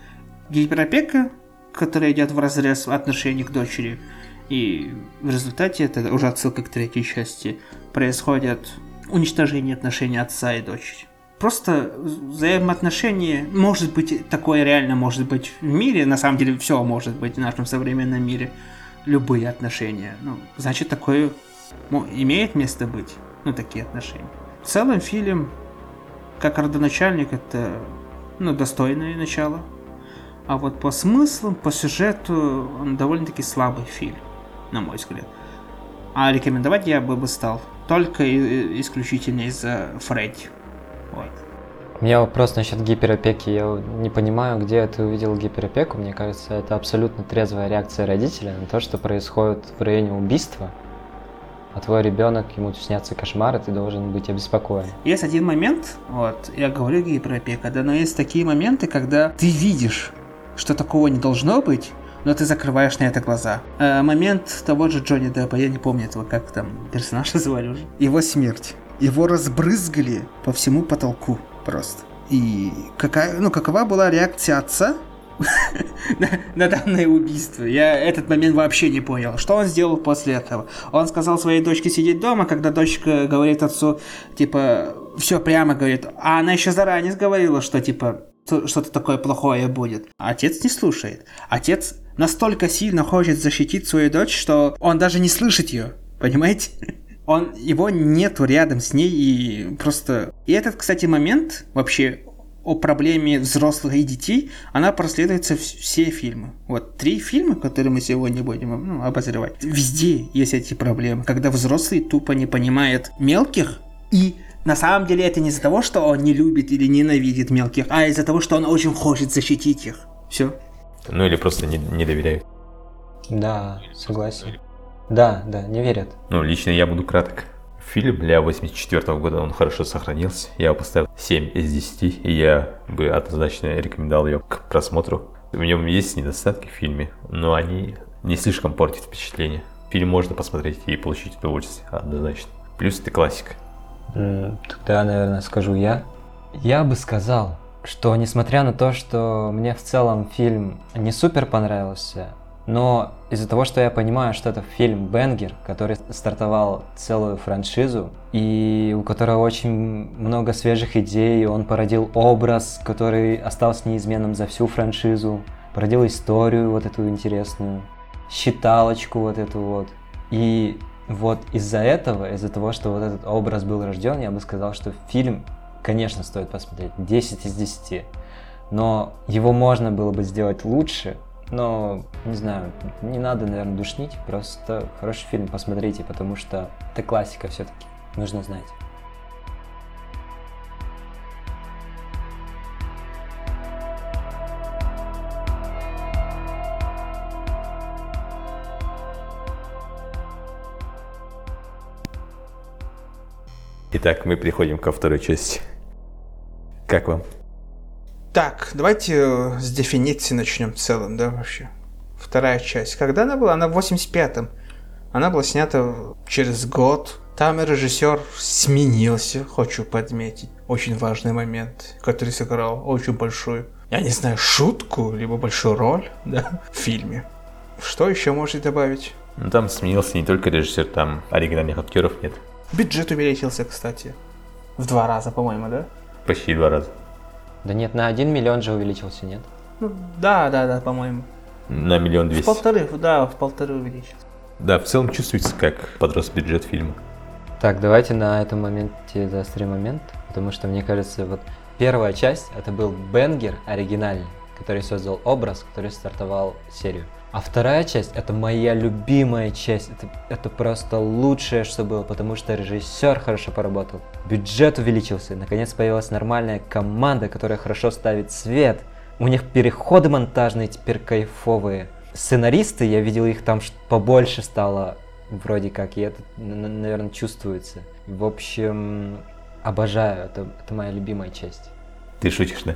гиперопека, которая идет в разрез в отношении к дочери. И в результате, это уже отсылка к третьей части, происходит уничтожение отношений отца и дочери. Просто взаимоотношения, может быть, такое реально может быть в мире, на самом деле все может быть в нашем современном мире, любые отношения. Ну, значит, такое ну, имеет место быть, ну, такие отношения. В целом фильм, как родоначальник, это, ну, достойное начало. А вот по смыслам, по сюжету, он довольно-таки слабый фильм на мой взгляд. А рекомендовать я бы, бы стал только исключительно из-за Фредди. Вот. У меня вопрос насчет гиперопеки. Я не понимаю, где ты увидел гиперопеку. Мне кажется, это абсолютно трезвая реакция родителя на то, что происходит в районе убийства. А твой ребенок, ему снятся кошмары, ты должен быть обеспокоен. Есть один момент, вот, я говорю гиперопека, да, но есть такие моменты, когда ты видишь, что такого не должно быть, но ты закрываешь на это глаза. Э, момент того же Джонни Деппа, я не помню этого, как там персонаж <laughs> звали уже. Его смерть. Его разбрызгали по всему потолку просто. И какая, ну, какова была реакция отца <laughs> на, на данное убийство. Я этот момент вообще не понял. Что он сделал после этого? Он сказал своей дочке сидеть дома, когда дочка говорит отцу, типа, все прямо говорит. А она еще заранее говорила, что, типа, что-то такое плохое будет. Отец не слушает. Отец настолько сильно хочет защитить свою дочь, что он даже не слышит ее. Понимаете? <laughs> Он, его нету рядом с ней и просто... И этот, кстати, момент вообще о проблеме взрослых и детей, она проследуется в все фильмы. Вот три фильма, которые мы сегодня будем ну, обозревать. Везде есть эти проблемы, когда взрослый тупо не понимает мелких и на самом деле это не из-за того, что он не любит или ненавидит мелких, а из-за того, что он очень хочет защитить их. Все. Ну или просто не, не доверяют. Да, согласен. Да, да, не верят. Ну, лично я буду краток. Фильм для 84 года, он хорошо сохранился. Я его поставил 7 из 10, и я бы однозначно рекомендовал ее к просмотру. В нем есть недостатки в фильме, но они не слишком портят впечатление. Фильм можно посмотреть и получить удовольствие, однозначно. Плюс это классика. Тогда, наверное, скажу я. Я бы сказал, что несмотря на то, что мне в целом фильм не супер понравился, но из-за того, что я понимаю, что это фильм Бенгер, который стартовал целую франшизу, и у которого очень много свежих идей, он породил образ, который остался неизменным за всю франшизу, породил историю вот эту интересную, считалочку вот эту вот. И вот из-за этого, из-за того, что вот этот образ был рожден, я бы сказал, что фильм, конечно, стоит посмотреть 10 из 10. Но его можно было бы сделать лучше, но, не знаю, не надо, наверное, душнить, просто хороший фильм посмотрите, потому что это классика все-таки, нужно знать. Итак, мы переходим ко второй части. Как вам? Так, давайте э, с дефиниции начнем в целом, да, вообще. Вторая часть. Когда она была? Она в 85-м. Она была снята через год. Там режиссер сменился, хочу подметить. Очень важный момент, который сыграл очень большую, я не знаю, шутку, либо большую роль, <laughs> да, в фильме. Что еще можете добавить? Ну, там сменился не только режиссер, там оригинальных актеров нет. Бюджет увеличился, кстати. В два раза, по-моему, да? Почти два раза. Да нет, на один миллион же увеличился, нет? Ну, да, да, да, по-моему. На миллион В двести. полторы, да, в полторы увеличился. Да, в целом чувствуется, как подрос бюджет фильма. Так, давайте на этом моменте заострим момент, потому что мне кажется, вот первая часть это был Бенгер оригинальный, который создал образ, который стартовал серию. А вторая часть это моя любимая часть. Это, это просто лучшее, что было, потому что режиссер хорошо поработал. Бюджет увеличился. Наконец появилась нормальная команда, которая хорошо ставит свет. У них переходы монтажные теперь кайфовые. Сценаристы, я видел их там побольше стало вроде как, и это, наверное, чувствуется. В общем, обожаю, это, это моя любимая часть. Ты шутишь, да?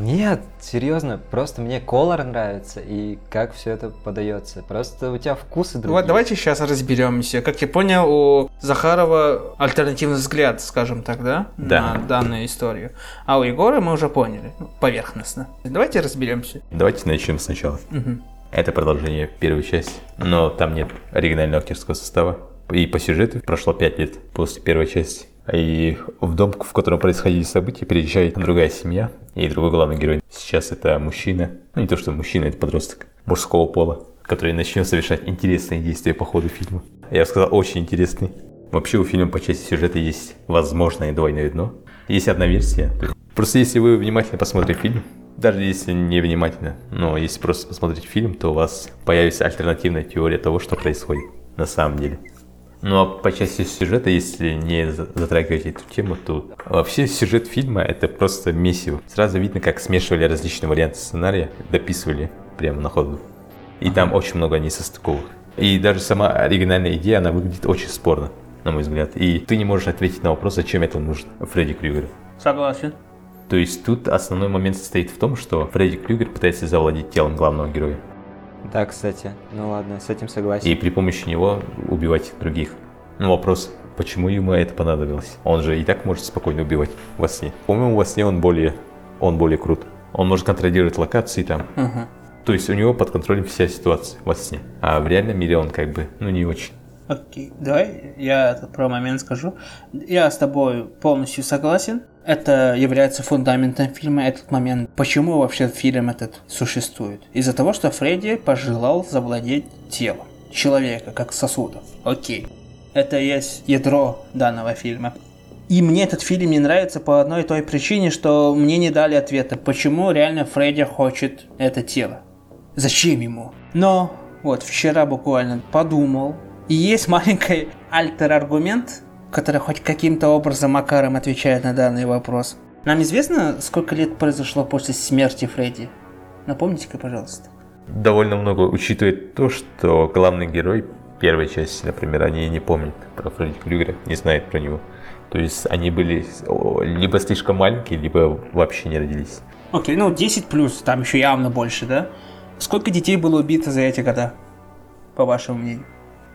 Нет, серьезно, просто мне колор нравится и как все это подается. Просто у тебя вкусы другие. Вот давайте сейчас разберемся. Как я понял, у Захарова альтернативный взгляд, скажем так, да? Да. На данную историю. А у Егора мы уже поняли, ну, поверхностно. Давайте разберемся. Давайте начнем сначала. Угу. Это продолжение первой части, но там нет оригинального актерского состава. И по сюжету прошло 5 лет после первой части. И в дом, в котором происходили события, переезжает другая семья и другой главный герой. Сейчас это мужчина, ну не то что мужчина, это подросток мужского пола, который начнет совершать интересные действия по ходу фильма. Я бы сказал, очень интересный. Вообще у фильма по части сюжета есть возможное двойное дно. Есть одна версия. Просто если вы внимательно посмотрите фильм, даже если не внимательно, но если просто посмотреть фильм, то у вас появится альтернативная теория того, что происходит на самом деле. Ну а по части сюжета, если не затрагивать эту тему, то вообще сюжет фильма это просто месиво. Сразу видно, как смешивали различные варианты сценария, дописывали прямо на ходу. И там очень много несостыковок. И даже сама оригинальная идея, она выглядит очень спорно, на мой взгляд. И ты не можешь ответить на вопрос, зачем это нужно Фредди Крюгеру. Согласен. То есть тут основной момент состоит в том, что Фредди Крюгер пытается завладеть телом главного героя. Да, кстати. Ну ладно, с этим согласен. И при помощи него убивать других. Ну вопрос, почему ему это понадобилось? Он же и так может спокойно убивать во сне. По-моему, во сне он более, он более крут. Он может контролировать локации там. Угу. То есть у него под контролем вся ситуация во сне. А в реальном мире он как бы, ну не очень. Окей, давай я про момент скажу. Я с тобой полностью согласен. Это является фундаментом фильма, этот момент. Почему вообще фильм этот существует? Из-за того, что Фредди пожелал завладеть телом человека, как сосудом. Окей. Это есть ядро данного фильма. И мне этот фильм не нравится по одной и той причине, что мне не дали ответа, почему реально Фредди хочет это тело. Зачем ему? Но вот вчера буквально подумал, и есть маленький альтер-аргумент, который хоть каким-то образом Макаром отвечает на данный вопрос. Нам известно, сколько лет произошло после смерти Фредди? Напомните-ка, пожалуйста. Довольно много, учитывая то, что главный герой первой части, например, они не помнят про Фредди Крюгера, не знают про него. То есть они были либо слишком маленькие, либо вообще не родились. Окей, okay, ну 10 плюс, там еще явно больше, да? Сколько детей было убито за эти года, по вашему мнению?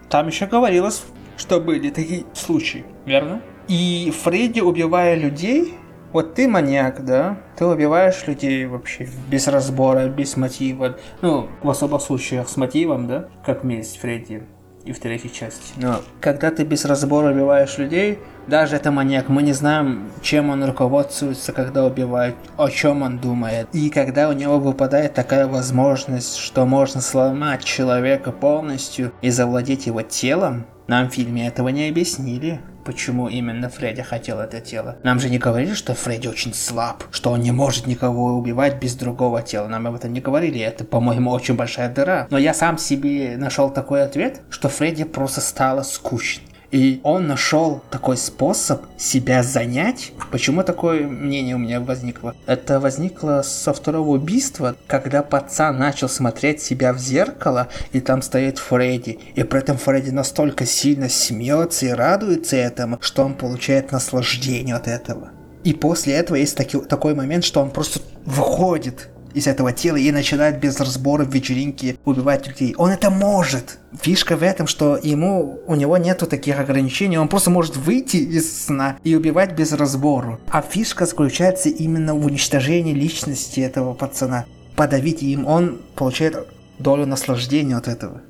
Там еще говорилось что были такие случаи, верно? И Фредди, убивая людей, вот ты маньяк, да? Ты убиваешь людей вообще без разбора, без мотива. Ну, в особых случаях с мотивом, да? Как месть Фредди и в третьей части. Но когда ты без разбора убиваешь людей, даже это маньяк, мы не знаем, чем он руководствуется, когда убивает, о чем он думает. И когда у него выпадает такая возможность, что можно сломать человека полностью и завладеть его телом, нам в фильме этого не объяснили, почему именно Фредди хотел это тело. Нам же не говорили, что Фредди очень слаб, что он не может никого убивать без другого тела. Нам об этом не говорили, это, по-моему, очень большая дыра. Но я сам себе нашел такой ответ, что Фредди просто стало скучно. И он нашел такой способ себя занять. Почему такое мнение у меня возникло? Это возникло со второго убийства, когда пацан начал смотреть себя в зеркало, и там стоит Фредди. И при этом Фредди настолько сильно смеется и радуется этому, что он получает наслаждение от этого. И после этого есть таки, такой момент, что он просто выходит из этого тела и начинает без разбора в вечеринке убивать людей. Он это может. Фишка в этом, что ему, у него нету таких ограничений, он просто может выйти из сна и убивать без разбору. А фишка заключается именно в уничтожении личности этого пацана. Подавить им, он получает долю наслаждения от этого.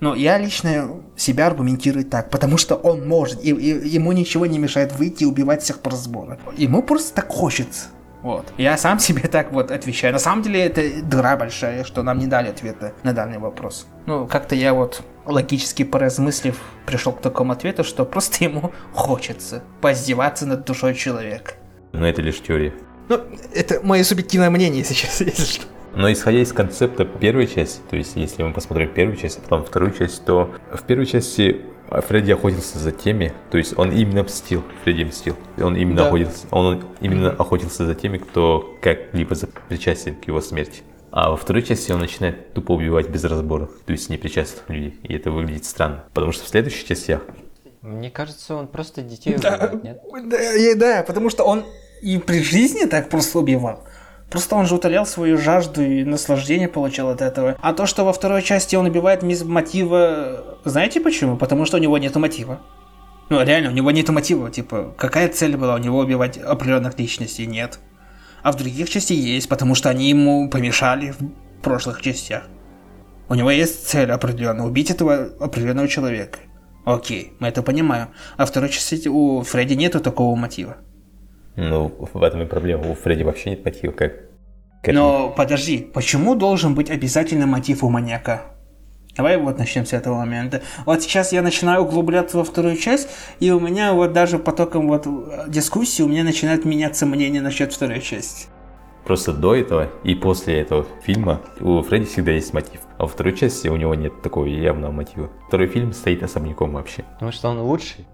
Но я лично себя аргументирую так, потому что он может, и, и ему ничего не мешает выйти и убивать всех по разбору. Ему просто так хочется. Вот. Я сам <laughs> себе так вот отвечаю. На самом деле это дыра большая, что нам не дали ответа на данный вопрос. Ну, как-то я вот логически поразмыслив, пришел к такому ответу, что просто ему <laughs> хочется поиздеваться над душой человека. Но это лишь теория. Ну, это мое субъективное мнение сейчас, <laughs> если что. Но исходя из концепта первой части, то есть если мы посмотрим первую часть, а потом вторую часть, то в первой части Фредди охотился за теми, то есть он именно мстил, Фредди мстил. Он именно, Да. охотился, он именно охотился за теми, кто как-либо причастен к его смерти. А во второй части он начинает тупо убивать без разбора, то есть непричастных людей. И это выглядит странно, потому что в следующих частях Мне кажется, он просто детей Да, убивает, нет? да, да, потому что он и при жизни так просто убивал. Просто он же утолял свою жажду и наслаждение получал от этого. А то, что во второй части он убивает без мотива... Знаете почему? Потому что у него нет мотива. Ну, реально, у него нет мотива. Типа, какая цель была у него убивать определенных личностей? Нет. А в других частях есть, потому что они ему помешали в прошлых частях. У него есть цель определенная, убить этого определенного человека. Окей, мы это понимаем. А второй части у Фредди нету такого мотива. Ну, в этом и проблема. У Фредди вообще нет мотива, как... как Но подожди, почему должен быть обязательно мотив у маньяка? Давай вот начнем с этого момента. Вот сейчас я начинаю углубляться во вторую часть, и у меня вот даже потоком вот э, дискуссии у меня начинает меняться мнение насчет второй части. Просто до этого и после этого фильма у Фредди всегда есть мотив. А во второй части у него нет такого явного мотива. Второй фильм стоит особняком вообще. Потому что он лучший.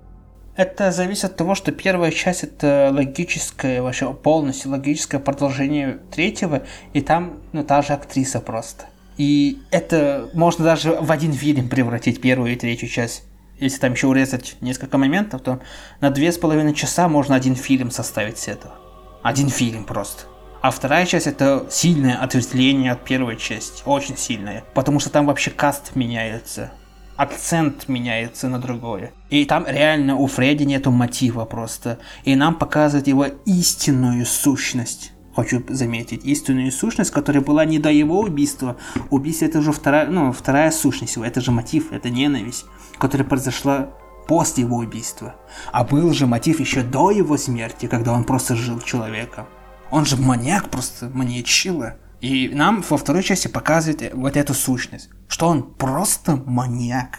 Это зависит от того, что первая часть это логическое, вообще полностью логическое продолжение третьего, и там, ну, та же актриса просто. И это можно даже в один фильм превратить первую и третью часть. Если там еще урезать несколько моментов, то на две с половиной часа можно один фильм составить с этого. Один фильм просто. А вторая часть это сильное ответвление от первой части. Очень сильное. Потому что там вообще каст меняется акцент меняется на другое. И там реально у Фредди нету мотива просто. И нам показывают его истинную сущность. Хочу заметить, истинную сущность, которая была не до его убийства. Убийство это уже вторая, ну, вторая сущность его, это же мотив, это ненависть, которая произошла после его убийства. А был же мотив еще до его смерти, когда он просто жил человеком. Он же маньяк, просто маньячила. И нам во второй части показывает вот эту сущность, что он просто маньяк,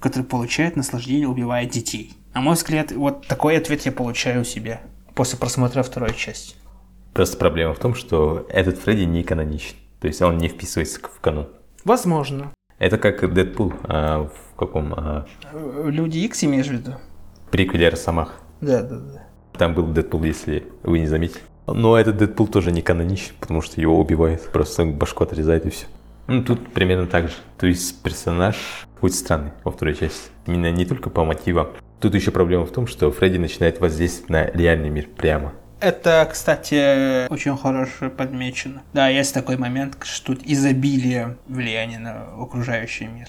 который получает наслаждение, убивая детей. На мой взгляд, вот такой ответ я получаю у себя после просмотра второй части. Просто проблема в том, что этот Фредди не каноничен. То есть он не вписывается в канон. Возможно. Это как Дэдпул а, в каком а, Люди Икс имеешь в виду? приквеле Росомах. Да, да, да. Там был Дэдпул, если вы не заметили. Но этот Дэдпул тоже не каноничен, потому что его убивают. Просто башку отрезают и все. Ну, тут примерно так же. То есть персонаж будет странный во второй части. Именно не только по мотивам. Тут еще проблема в том, что Фредди начинает воздействовать на реальный мир прямо. Это, кстати, очень хорошо подмечено. Да, есть такой момент, что тут изобилие влияния на окружающий мир.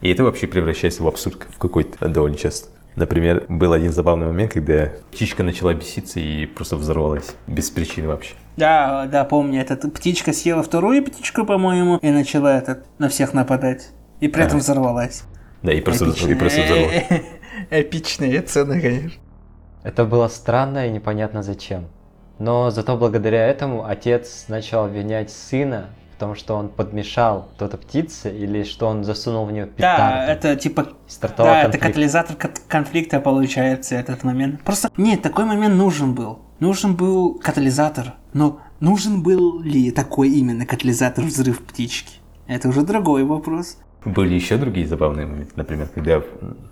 И это вообще превращается в абсурд в какой-то довольно часто. Например, был один забавный момент, когда птичка начала беситься и просто взорвалась. Без причины вообще. Да, да, помню, эта птичка съела вторую птичку, по-моему, и начала этот, на всех нападать. И при этом Ага. взорвалась. Да, и просто, и просто взорвалась. <laughs> Эпичные цены, конечно. Это было странно и непонятно зачем. Но зато благодаря этому отец начал обвинять сына в том, что он подмешал кто-то птице или что он засунул в нее петарду. Да, это типа... Стартовал Да, это конфликт. катализатор кон- конфликта получается этот момент. Просто нет, такой момент нужен был. Нужен был катализатор. Но нужен был ли такой именно катализатор взрыв птички? Это уже другой вопрос. Были еще другие забавные моменты, например, когда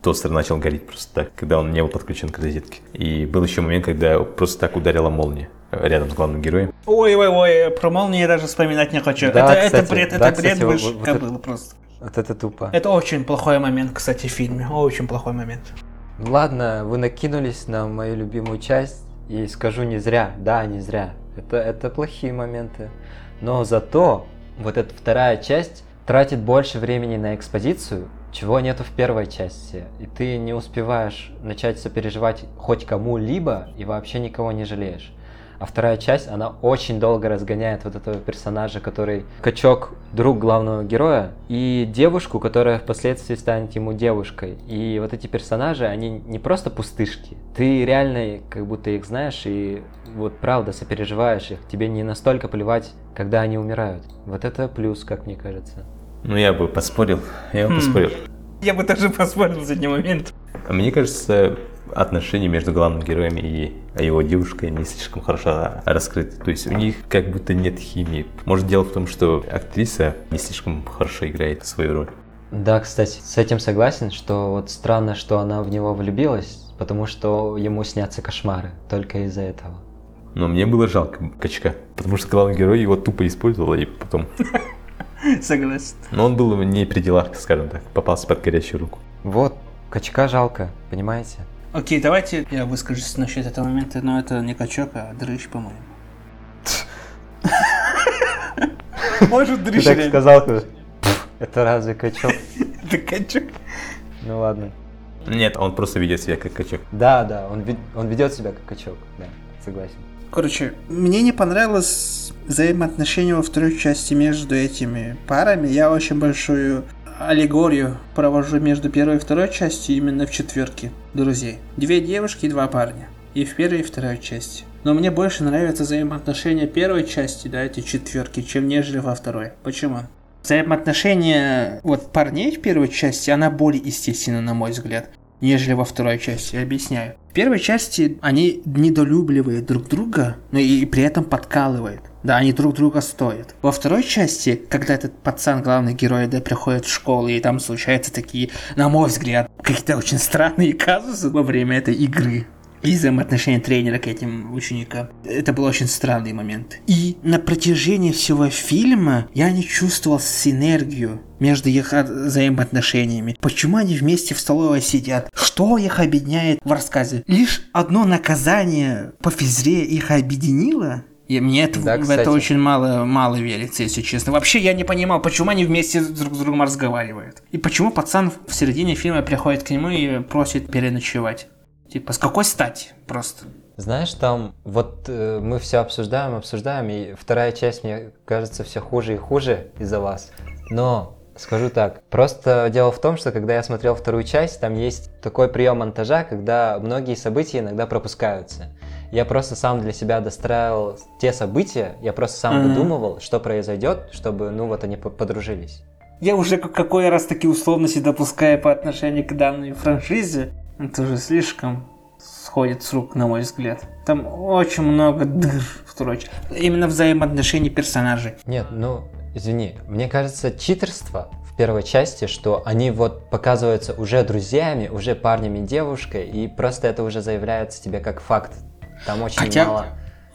тостер начал гореть просто так, когда он не был подключен к розетке. И был еще момент, когда просто так ударила молния рядом с главным героем. Ой-ой-ой, про молнии даже вспоминать не хочу. Да, это, это кстати, бред, да, это бред кстати, вот- выше вот это- кобылы просто. Вот это тупо. Это очень плохой момент, кстати, в фильме. Очень плохой момент. Ладно, вы накинулись на мою любимую часть, и скажу не зря, да, не зря. Это, это плохие моменты. Но зато вот эта вторая часть тратит больше времени на экспозицию, чего нету в первой части. И ты не успеваешь начать сопереживать хоть кому-либо и вообще никого не жалеешь. А вторая часть, она очень долго разгоняет вот этого персонажа, который качок, друг главного героя, и девушку, которая впоследствии станет ему девушкой. И вот эти персонажи, они не просто пустышки. Ты реально как будто их знаешь и вот правда сопереживаешь их. Тебе не настолько плевать, когда они умирают. Вот это плюс, как мне кажется. Ну, я бы поспорил. Я бы Хм. поспорил. Я бы даже поспорил за один момент. Мне кажется, отношения между главным героем и его девушкой не слишком хорошо раскрыты. То есть у них как будто нет химии. Может, дело в том, что актриса не слишком хорошо играет свою роль. Да, кстати, с этим согласен, что вот странно, что она в него влюбилась, потому что ему снятся кошмары только из-за этого. Но мне было жалко качка, потому что главный герой его тупо использовал, и потом... <laughs> Согласен. Но он был не при делах, скажем так, попался под горячую руку. Вот, качка жалко, понимаете? Окей, давайте я выскажусь насчет этого момента, но это не качок, а дрыщ, по-моему. Может, Ты дрыщ так реально. сказал, как, «Пф, это разве качок? Это качок. Ну ладно. Нет, он просто ведет себя как качок. Да, да, он, он ведет себя как качок, да, согласен. Короче, мне не понравилось взаимоотношение во второй части между этими парами. Я очень большую аллегорию провожу между первой и второй частью именно в четверке друзей. Две девушки и два парня. И в первой и второй части. Но мне больше нравятся взаимоотношения первой части, да, эти четверки, чем нежели во второй. Почему? Взаимоотношения вот парней в первой части, она более естественна, на мой взгляд, нежели во второй части. Объясняю. В первой части они недолюбливают друг друга, но и при этом подкалывают. Да, они друг друга стоят. Во второй части, когда этот пацан, главный герой, да, приходит в школу, и там случаются такие, на мой взгляд, какие-то очень странные казусы во время этой игры. И взаимоотношения тренера к этим ученикам. Это был очень странный момент. И на протяжении всего фильма я не чувствовал синергию между их от- взаимоотношениями. Почему они вместе в столовой сидят? Что их объединяет в рассказе? Лишь одно наказание по физре их объединило? И мне это, Да, в это очень мало, мало верится, если честно. Вообще я не понимал, почему они вместе друг с другом разговаривают. И почему пацан в середине фильма приходит к нему и просит переночевать. Типа, с какой стати? Просто. Знаешь, там вот э, мы все обсуждаем, обсуждаем, и вторая часть, мне кажется, все хуже и хуже из-за вас. Но скажу так, просто дело в том, что когда я смотрел вторую часть, там есть такой прием монтажа, когда многие события иногда пропускаются. Я просто сам для себя достраивал те события, я просто сам Мгм. выдумывал, что произойдет, чтобы, ну вот, они по- подружились. Я уже как- какой раз такие условности допускаю по отношению к данной франшизе. Это уже слишком сходит с рук, на мой взгляд. Там очень много дыр в части. Именно взаимоотношений персонажей. Нет, ну, извини, мне кажется, читерство в первой части, что они вот показываются уже друзьями, уже парнем и девушкой, и просто это уже заявляется тебе как факт. Там очень Хотя- мало.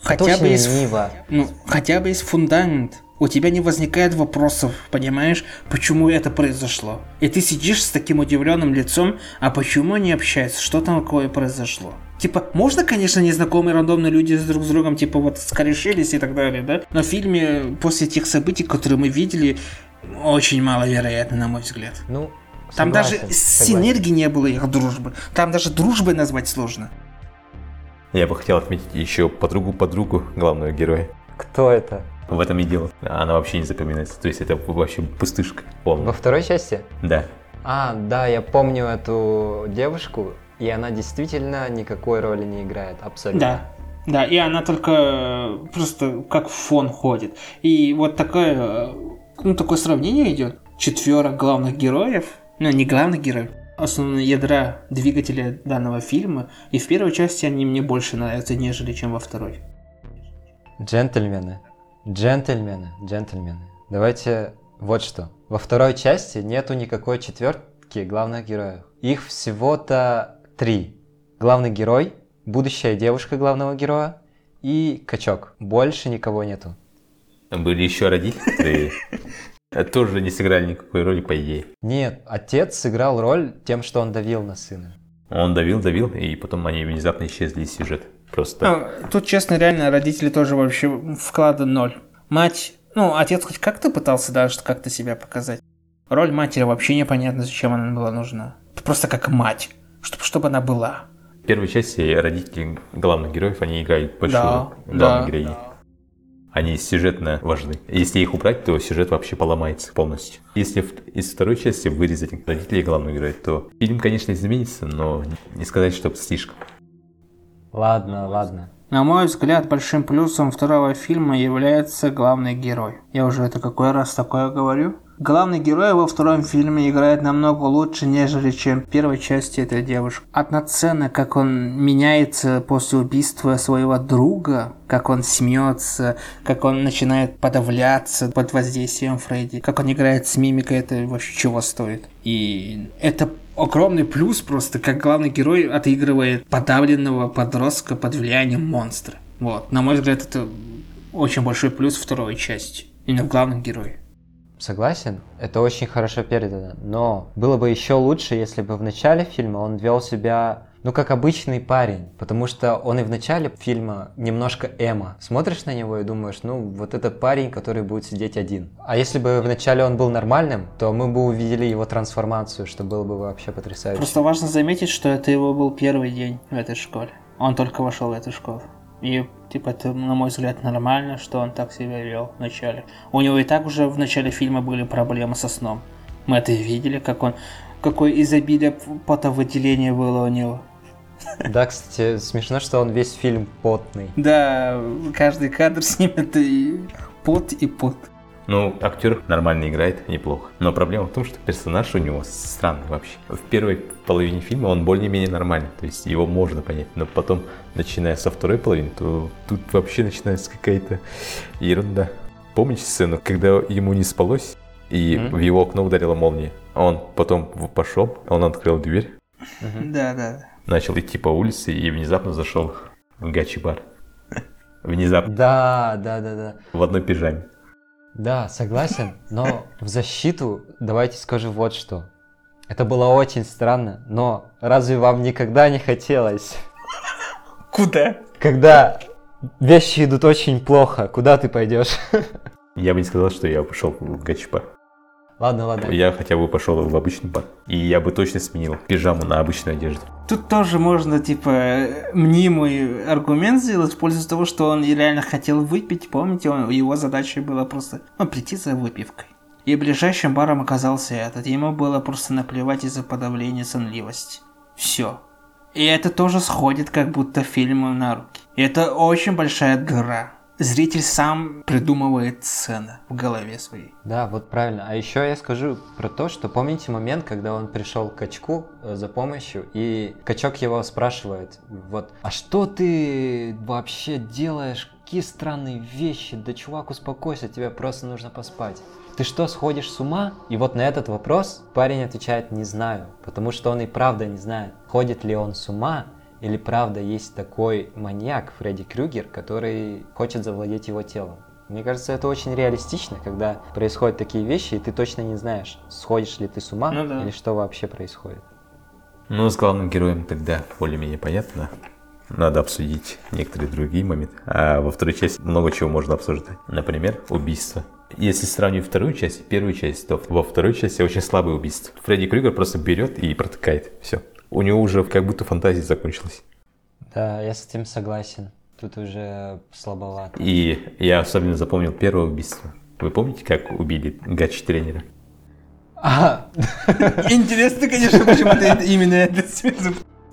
хотя это очень бы из- лениво. Ну, хотя бы есть фундамент. У тебя не возникает вопросов, понимаешь, почему это произошло. И ты сидишь с таким удивленным лицом, а почему они общаются, что там такое произошло. Типа, можно, конечно, незнакомые рандомные люди с друг с другом, типа, вот скорешились и так далее, да? Но в фильме, после тех событий, которые мы видели, очень маловероятно, на мой взгляд. Ну, Там согласен, даже согласен. синергии не было их дружбы. Там даже дружбой назвать сложно. Я бы хотел отметить еще подругу-подругу главного героя. Кто это? В этом и дело. Она вообще не запоминается. То есть это вообще пустышка Во полная. второй части? Да. А, да, я помню эту девушку, и она действительно никакой роли не играет, абсолютно. Да. Да, и она только э, просто как фон ходит. И вот такое, э, ну, такое сравнение идет. Четверо главных героев, ну, не главных героев, основные ядра двигателя данного фильма. И в первой части они мне больше нравятся, нежели чем во второй. Джентльмены, джентльмены, джентльмены. Давайте вот что. Во второй части нету никакой четвертки главных героев. Их всего-то три. Главный герой, будущая девушка главного героя и качок. Больше никого нету. Там были еще родители, <laughs> тоже не сыграли никакой роли, по идее. Нет, отец сыграл роль тем, что он давил на сына. Он давил, давил, и потом они внезапно исчезли из сюжета. Просто. Ну, тут, честно, реально, родители тоже вообще вклада ноль. Мать, ну, отец хоть как-то пытался даже как-то себя показать. Роль матери вообще непонятно, зачем она была нужна. Просто как мать, чтобы, чтобы она была. первой части родители главных героев, они играют большую Да, роль, да. главной героини. Они сюжетно важны. Если их убрать, то сюжет вообще поломается полностью. Если из второй части вырезать родителей главного героя, то фильм, конечно, изменится, но не сказать, что слишком. Ладно, ладно. На мой взгляд, большим плюсом второго фильма является главный герой. Я уже это какой раз такое говорю? Главный герой во втором фильме играет намного лучше, нежели чем в первой части этой девушки. Одна сцена, как он меняется после убийства своего друга, как он смеется, как он начинает подавляться под воздействием Фредди, как он играет с мимикой, это вообще чего стоит. И это огромный плюс просто, как главный герой отыгрывает подавленного подростка под влиянием монстра. Вот, на мой взгляд, это очень большой плюс второй части. Именно в главном герое. Согласен, это очень хорошо передано, но было бы еще лучше, если бы в начале фильма он вел себя, ну, как обычный парень, потому что он и в начале фильма немножко эмо. Смотришь на него и думаешь, ну, вот этот парень, который будет сидеть один. А если бы в начале он был нормальным, то мы бы увидели его трансформацию, что было бы вообще потрясающе. Просто важно заметить, что это его был первый день в этой школе. Он только вошел в эту школу. И, типа, это, на мой взгляд, нормально, что он так себя вел в начале. У него и так уже в начале фильма были проблемы со сном. Мы это видели, как он... Какое изобилие потовыделения было у него. <laughs> Да, кстати, смешно, что он весь фильм потный. Да, каждый кадр с ним это и пот, и пот. Ну, актер нормально играет, неплохо. Но проблема в том, что персонаж у него странный вообще. В первой половине фильма он более-менее нормальный, то есть его можно понять. Но потом, начиная со второй половины, то тут вообще начинается какая-то ерунда. Помните сцену, когда ему не спалось, и Мгм. в его окно ударила молния? Он потом пошел, он открыл дверь, Да, да. начал идти по улице и внезапно зашел в гачи-бар. <laughs> Внезапно, Да, да, да, да. в одной пижаме. Да, согласен, но в защиту давайте скажу вот что. Это было очень странно, но разве вам никогда не хотелось? Куда? Когда вещи идут очень плохо, куда ты пойдешь? Я бы не сказал, что я пошел в гачи-бар. Ладно, ладно. Я хотя бы пошел в обычный бар. И я бы точно сменил пижаму на обычную одежду. Тут тоже можно, типа, мнимый аргумент сделать в пользу того, что он реально хотел выпить. Помните, он, его задачей было просто ну, прийти за выпивкой. И ближайшим баром оказался этот. Ему было просто наплевать из-за подавления сонливости. Все. И это тоже сходит как будто фильму на руки. И это очень большая дыра. Зритель сам придумывает сцены в голове своей. Да, вот правильно. А еще я скажу про то, что помните момент, когда он пришел к качку э, за помощью, и качок его спрашивает, вот, а что ты вообще делаешь? Какие странные вещи? Да чувак, успокойся, тебе просто нужно поспать. Ты что, сходишь с ума? И вот на этот вопрос парень отвечает «не знаю», потому что он и правда не знает, ходит ли он с ума, или правда есть такой маньяк Фредди Крюгер, который хочет завладеть его телом. Мне кажется, это очень реалистично, когда происходят такие вещи, и ты точно не знаешь, сходишь ли ты с ума Ну да. или что вообще происходит. Ну, с главным героем тогда более-менее понятно. Надо обсудить некоторые другие моменты. А во второй части много чего можно обсуждать. Например, убийство. Если сравнивать вторую часть и первую часть, то во второй части очень слабое убийство. Фредди Крюгер просто берет и протыкает. Все. У него уже как будто фантазия закончилась. Да, я с этим согласен. Тут уже слабовато. И я особенно запомнил первое убийство. Вы помните, как убили гачи-тренера? А, <laughs> Интересно, конечно, почему ты именно это.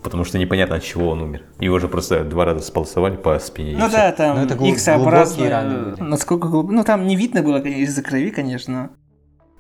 Потому что непонятно, от чего он умер. Его же просто два раза сполосовали по спине. Ну да, там Ну, раны были. Насколько глубоко. Ну там не видно было конечно, из-за крови, конечно.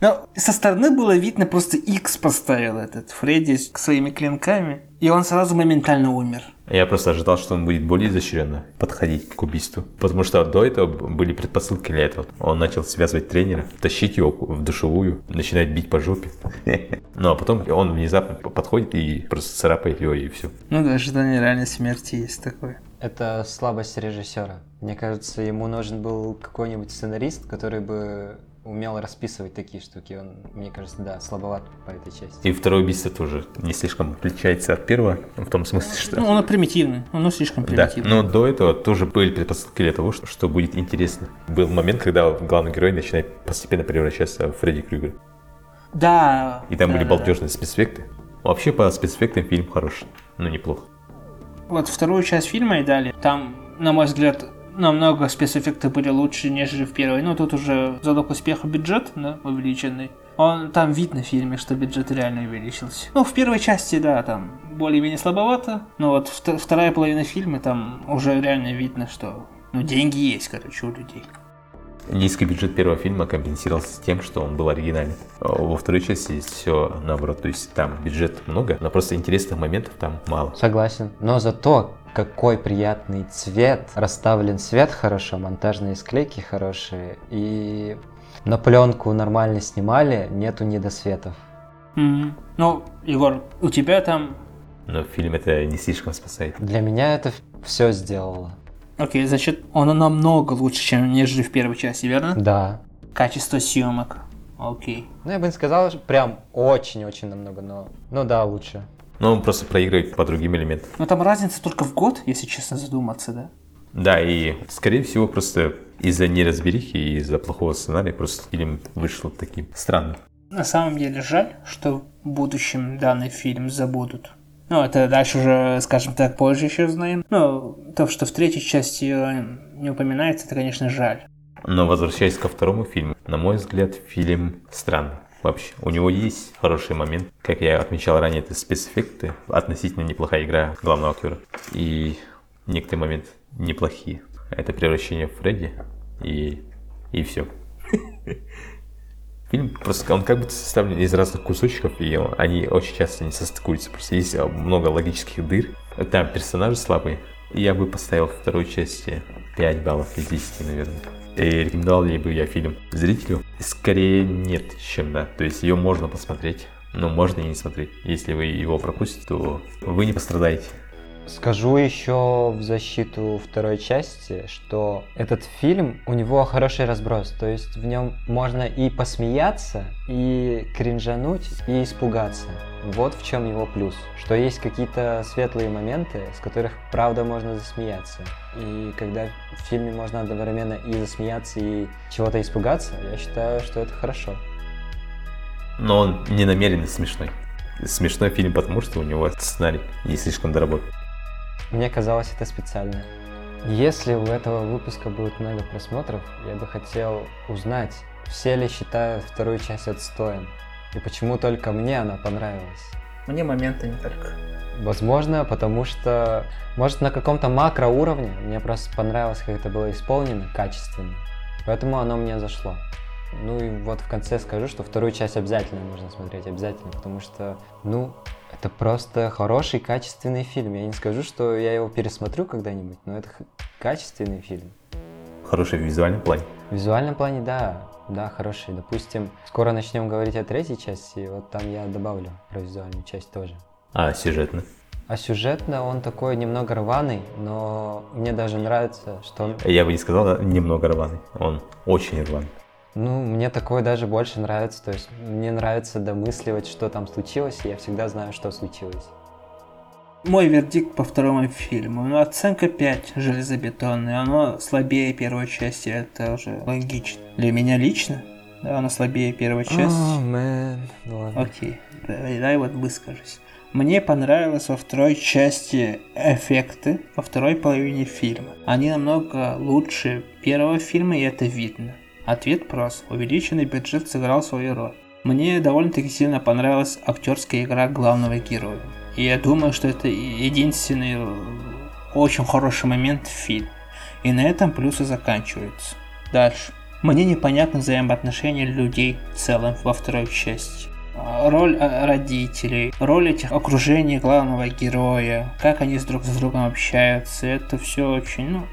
Но со стороны было видно, просто X поставил этот Фредди своими клинками. И он сразу моментально умер. Я просто ожидал, что он будет более изощренно подходить к убийству. Потому что до этого были предпосылки для этого. Он начал связывать тренера, тащить его в душевую, начинает бить по жопе. <laughs> Ну а потом он внезапно подходит и просто царапает его и все. Ну да, ожидание реальной смерти есть такое. это слабость режиссера. Мне кажется, ему нужен был какой-нибудь сценарист, который бы умел расписывать такие штуки. Он, мне кажется, да, слабоват по этой части. И второе убийство тоже не слишком отличается от первого, в том смысле, что... Ну, оно примитивный. Оно слишком Да, примитивный. но до этого тоже были предпосылки для того, что, что будет интересно. Был момент, когда главный герой начинает постепенно превращаться в Фредди Крюгера. Да. И там да, были да, да. балдежные спецэффекты. Вообще по спецэффектам фильм хороший, но неплохо. Вот вторую часть фильма и далее, там, на мой взгляд, намного спецэффекты были лучше, нежели в первой. Но тут уже залог успеха бюджет, да, увеличенный. Он, там видно в фильме, что бюджет реально увеличился. Ну, в первой части, да, там более-менее слабовато, но вот вторая половина фильма, там уже реально видно, что ну, деньги есть, короче, у людей. Низкий бюджет первого фильма компенсировался тем, что он был оригинальный. Во второй части все наоборот, то есть там бюджет много, но просто интересных моментов там мало. Согласен, но зато какой приятный цвет, расставлен свет хорошо, монтажные склейки хорошие, и на пленку нормально снимали, нету недосветов. Mm-hmm. Ну, Егор, у тебя там... Но фильм это не слишком спасает. Для меня это все сделало. Окей, okay, значит, он намного лучше, чем нежели в первой части, верно? Да. Качество съемок. Окей. Okay. Ну, я бы не сказал, что прям очень-очень намного, но... Ну да, лучше. Но он просто проигрывает по другим элементам. Но там разница только в год, если честно задуматься, да? Да, и скорее всего просто из-за неразберихи и из-за плохого сценария просто фильм вышел таким странным. На самом деле жаль, что в будущем данный фильм забудут. Ну, это дальше уже, скажем так, позже еще узнаем. Но то, что в третьей части не упоминается, это, конечно, жаль. Но возвращаясь ко второму фильму, на мой взгляд, фильм странный. Вообще, у него есть хороший момент. Как я отмечал ранее, это спецэффекты, относительно неплохая игра главного актера. И некоторые моменты неплохие. Это превращение в Фредди и, и все. <laughs> Фильм просто, он как будто составлен из разных кусочков, и они очень часто не состыкуются. Просто есть много логических дыр. Там персонажи слабые. Я бы поставил второй части 5 баллов из 10, наверное. И рекомендовал ли бы я фильм зрителю? Скорее нет, чем да. То есть ее можно посмотреть, но можно и не смотреть. Если вы его пропустите, то вы не пострадаете. Скажу еще в защиту второй части, что этот фильм, у него хороший разброс, то есть в нем можно и посмеяться, и кринжануть, и испугаться. Вот в чем его плюс, что есть какие-то светлые моменты, с которых правда можно засмеяться. И когда в фильме можно одновременно и засмеяться, и чего-то испугаться, я считаю, что это хорошо. Но он не намеренно смешной. Смешной фильм, потому что у него сценарий не слишком доработан. Мне казалось это специально. Если у этого выпуска будет много просмотров, я бы хотел узнать, все ли считают вторую часть отстоем, и почему только мне она понравилась. Мне моментами только. Возможно, потому что, может, на каком-то макроуровне мне просто понравилось, как это было исполнено, качественно. Поэтому оно мне зашло. Ну и вот в конце скажу, что вторую часть обязательно нужно смотреть, обязательно, потому что, ну, это просто хороший, качественный фильм. Я не скажу, что я его пересмотрю когда-нибудь, но это качественный фильм. Хороший в визуальном плане? В визуальном плане, да. Да, хороший. Допустим, скоро начнем говорить о третьей части, вот там я добавлю про визуальную часть тоже. А сюжетно? А сюжетно он такой немного рваный, но мне даже нравится, что он... Я бы не сказал немного рваный, он очень рваный. Ну, мне такое даже больше нравится. То есть мне нравится домысливать, что там случилось, и я всегда знаю, что случилось. Мой вердикт по второму фильму. Ну, оценка 5 железобетонная. Оно слабее первой части, это уже логично. Для меня лично, да, оно слабее первой части. О, мэн. Ладно. Окей, дай вот выскажусь. Мне понравилось во второй части эффекты во второй половине фильма. Они намного лучше первого фильма, и это видно. Ответ прост. Увеличенный бюджет сыграл свою роль. Мне довольно-таки сильно понравилась актерская игра главного героя. И я думаю, что это единственный э, очень хороший момент в фильме. И на этом плюсы заканчиваются. Дальше. Мне непонятны взаимоотношения людей в целом во второй части. А, роль э, родителей, роль этих окружений главного героя, как они друг с другом общаются, это все очень, ну,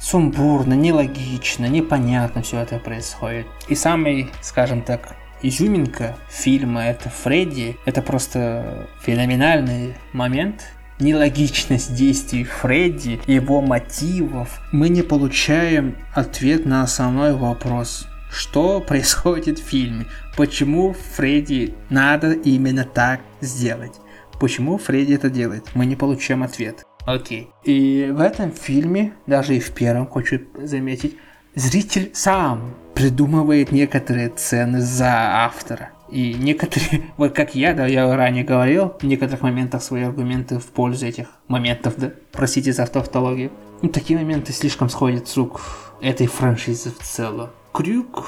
сумбурно, нелогично, непонятно все это происходит. И самый, скажем так, изюминка фильма это Фредди. Это просто феноменальный момент, нелогичность действий Фредди, его мотивов, мы не получаем ответ на основной вопрос. Что происходит в фильме? Почему Фредди надо именно так сделать? Почему Фредди это делает? Мы не получаем ответ. Окей. И в этом фильме, даже и в первом, хочу заметить, зритель сам придумывает некоторые цены за автора. И некоторые, <laughs> вот как я, да, я ранее говорил, в некоторых моментах свои аргументы в пользу этих моментов, да, простите за тавтологию. Ну, такие моменты слишком сходят с рук этой франшизы в целом. Крюк,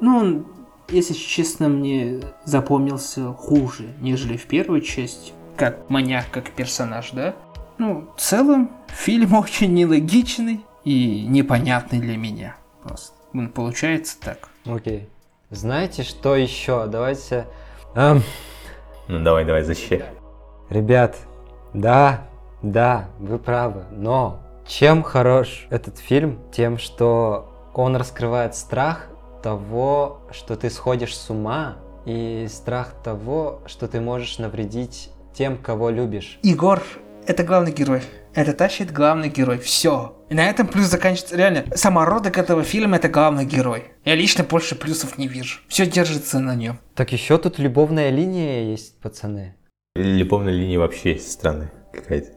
ну, он, если честно, мне запомнился хуже, нежели в первой части, как маньяк, как персонаж, да. Ну, в целом, фильм <laughs> очень нелогичный и непонятный для меня. Просто. Он получается так. Окей. Знаете, что еще? Давайте... эм, Ну давай, давай, защищай. Ребят, да, да, вы правы, но чем хорош этот фильм? Тем, что он раскрывает страх того, что ты сходишь с ума, и страх того, что ты можешь навредить тем, кого любишь. Егор – это главный герой. Это тащит главный герой. Все. И на этом плюс заканчивается. Реально, самородок этого фильма – это главный герой. Я лично больше плюсов не вижу. Все держится на нем. Так еще тут любовная линия есть, пацаны. Любовная линия вообще странная какая-то.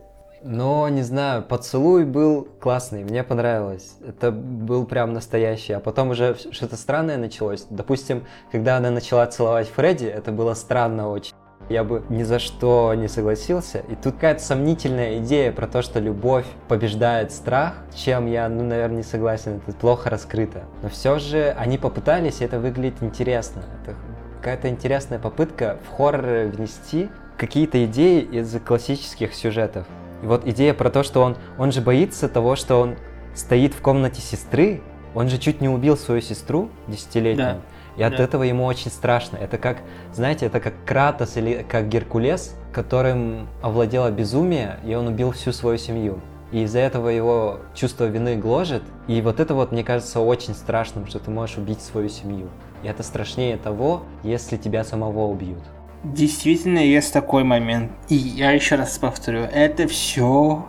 Но, не знаю, поцелуй был классный, мне понравилось. Это был прям настоящий. А потом уже что-то странное началось. Допустим, когда она начала целовать Фредди, это было странно очень. Я бы ни за что не согласился. И тут какая-то сомнительная идея про то, что любовь побеждает страх, чем я, ну, наверное, не согласен. Это плохо раскрыто. Но все же они попытались, и это выглядит интересно. Это какая-то интересная попытка в хоррор внести какие-то идеи из классических сюжетов. И вот идея про то, что он, он же боится того, что он стоит в комнате сестры, он же чуть не убил свою сестру десятилетнюю. Да. И от Да. этого ему очень страшно. Это как, знаете, это как Кратос или как Геркулес, которым овладело безумие, и он убил всю свою семью. И из-за этого его чувство вины гложет. И вот это вот, мне кажется, очень страшным, что ты можешь убить свою семью. И это страшнее того, если тебя самого убьют. Действительно есть такой момент. И я еще раз повторю, это все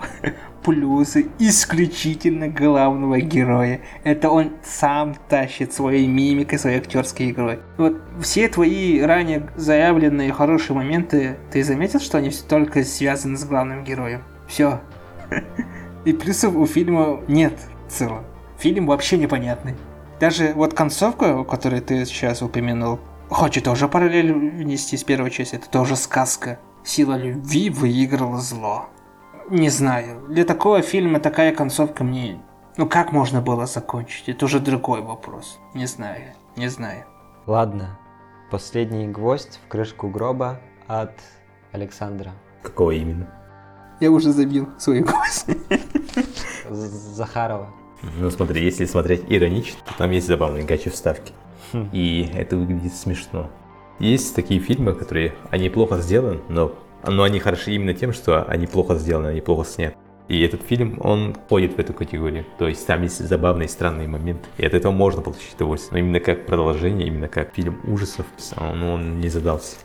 плюсы исключительно главного героя. Это он сам тащит своей мимикой, своей актерской игрой. Вот все твои ранее заявленные хорошие моменты, ты заметил, что они все только связаны с главным героем? Все. <laughs> И плюсов у фильма нет в целом. Фильм вообще непонятный. Даже вот концовка, которую ты сейчас упомянул, хочет тоже параллель внести с первой части. Это тоже сказка. Сила любви выиграла зло. Не знаю. Для такого фильма такая концовка мне... Ну как можно было закончить? Это уже другой вопрос. Не знаю. Не знаю. Ладно, последний гвоздь в крышку гроба от Александра. Какого именно? Я уже забил свою. З- Захарова. Ну смотри, если смотреть иронично, то там есть забавные гачи вставки. Хм. И это выглядит смешно. Есть такие фильмы, которые, они плохо сделаны, но, но они хороши именно тем, что они плохо сделаны, они плохо сняты. И этот фильм, он входит в эту категорию. То есть там есть забавные странные моменты. И от этого можно получить удовольствие. Но именно как продолжение, именно как фильм ужасов, он, он не задался.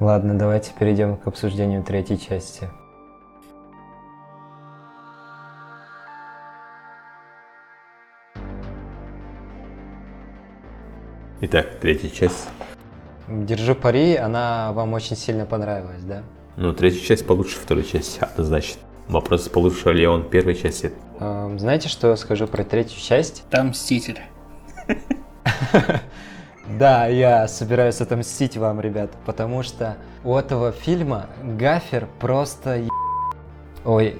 Ладно, давайте перейдем к обсуждению третьей части. Итак, третья часть. Держу пари, она вам очень сильно понравилась, да? Ну, третья часть получше второй части, однозначно. Вопрос, получше ли он первой части. Эм, Знаете, что я скажу про третью часть? Там Мститель. <laughs> Да, я собираюсь отомстить вам, ребят, потому что у этого фильма Гафер просто е- Ой,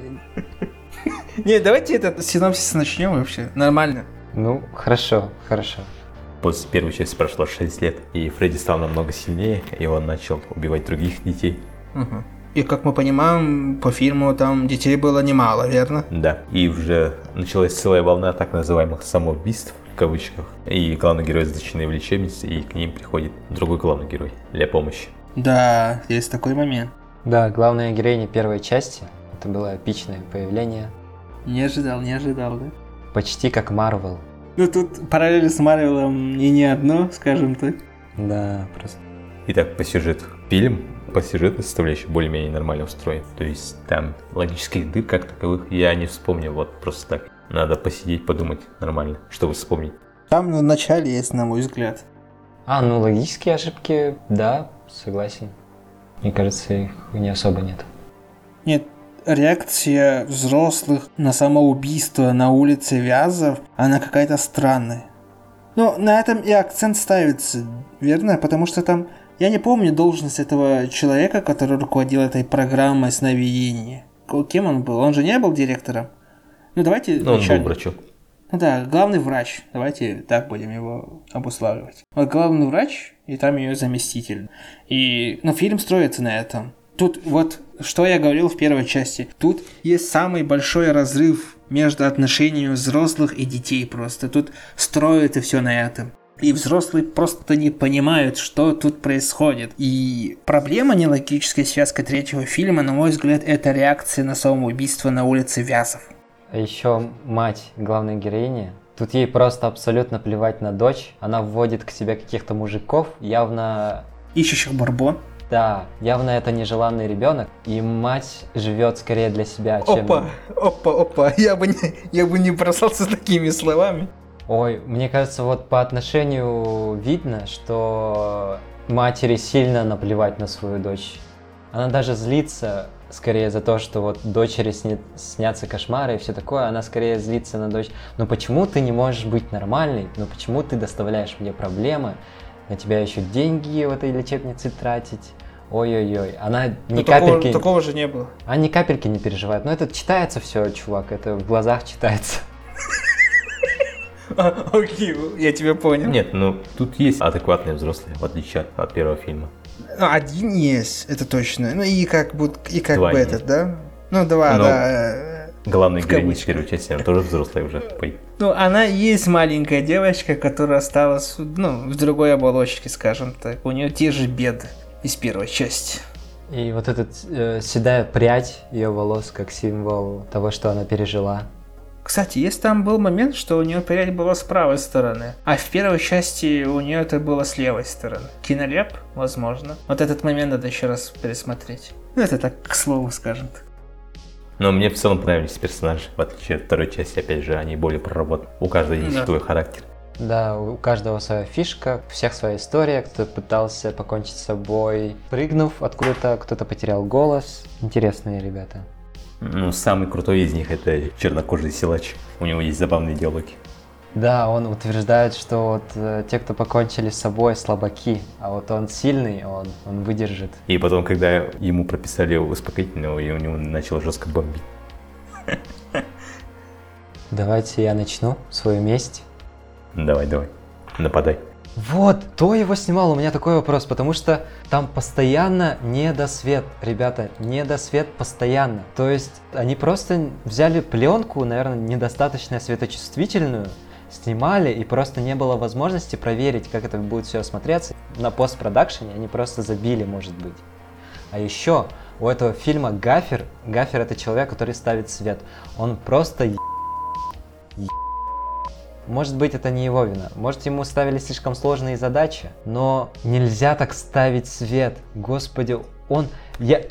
<laughs> Не, давайте этот синопсис начнем вообще. Нормально. ну, хорошо, хорошо. После первой части прошло 6 лет, и Фредди стал намного сильнее, и он начал убивать других детей. Мгм. И как мы понимаем, по фильму там детей было немало, верно? Да, и уже началась целая волна так называемых самоубийств, в кавычках. И главный герой заточенный в лечебнице, и к ним приходит другой главный герой для помощи. Да, есть такой момент. Да, главная героиня первой части. Это было эпичное появление. Не ожидал, не ожидал, да? Почти как Марвел. Ну тут параллели с Марвелом и не одно, скажем так. Да, просто. Итак, по сюжету. Фильм по сюжетной составляющей более-менее нормально устроен. То есть там логических дыр как таковых я не вспомнил вот просто так. Надо посидеть, подумать нормально, чтобы вспомнить. Там в начале есть, на мой взгляд. А, ну логические ошибки, да, согласен. Мне кажется, их не особо нет. Нет, реакция взрослых на самоубийство на улице Вязов, она какая-то странная. Но на этом и акцент ставится, верно? Потому что там, я не помню должность этого человека, который руководил этой программой сновидения. Кем он был? Он же не был директором. Ну давайте... Ну, он был начальник. врачом. Ну да, главный врач. Давайте так будем его обуславливать. Вот главный врач, и там ее заместитель. И, ну, фильм строится на этом. Тут вот, что я говорил в первой части. Тут есть самый большой разрыв между отношениями взрослых и детей просто. Тут строится все на этом. И взрослые просто не понимают, что тут происходит. И проблема нелогической связки третьего фильма, на мой взгляд, это реакция на самоубийство на улице Вязов. А еще мать главной героини. Тут ей просто абсолютно плевать на дочь. Она вводит к себе каких-то мужиков, явно Ищущих Барбон. Да, явно это нежеланный ребенок, и мать живет скорее для себя, чем... опа, опа, я бы не, я бы не бросался с такими словами. Ой, мне кажется, вот по отношению видно, что матери сильно наплевать на свою дочь. Она даже злится скорее за то, что вот дочери сня... снятся кошмары и все такое, она скорее злится на дочь. Но почему ты не можешь быть нормальной? Ну почему ты доставляешь мне проблемы? На тебя еще деньги в этой лечебнице тратить? Ой-ой-ой, она ни такого, капельки... такого же не было. Она ни капельки не переживает. Но это читается все, чувак, это в глазах читается. <laughs> Окей, я тебя понял. Нет, ну тут есть адекватные взрослые, в отличие от, от первого фильма. Ну, один есть, это точно. Ну и как бы, и как Два бы нет. этот, да? Ну, два, Но- да. э, Главная В героиня первой части, она тоже взрослая уже. Ну, она есть маленькая девочка, которая осталась, ну, в другой оболочке, скажем так. У нее те же беды из первой части. И вот эта э, седая прядь ее волос как символ того, что она пережила. Кстати, есть там был момент, что у нее прядь была с правой стороны, а в первой части у нее это было с левой стороны. Кинолеп, возможно. Вот этот момент надо еще раз пересмотреть. Ну, это так, к слову, скажем так. Но мне в целом понравились персонажи, в отличие от второй части, опять же, они более проработаны. У каждого есть Да. свой характер. Да, у каждого своя фишка, у всех своя история, кто пытался покончить с собой, прыгнув откуда-то, кто-то потерял голос. Интересные ребята. Ну, самый крутой из них это чернокожий силач. У него есть забавные диалоги. Да, он утверждает, что вот э, те, кто покончили с собой, слабаки, а вот он сильный, он, он выдержит. И потом, когда ему прописали успокоительного, и у него начало жестко бомбить. <laughs> Давайте я начну свою месть. Давай, давай, нападай. Вот, кто его снимал? У меня такой вопрос, потому что там постоянно недосвет, ребята, недосвет постоянно. То есть они просто взяли пленку, наверное, недостаточно светочувствительную, снимали, и просто не было возможности проверить, как это будет все смотреться. На постпродакшене они просто забили, может быть. А еще у этого фильма гафер, гафер это человек, который ставит свет. Он просто е- е- может быть, это не его вина. Может, ему ставили слишком сложные задачи. Но нельзя так ставить свет. Господи, он... Я,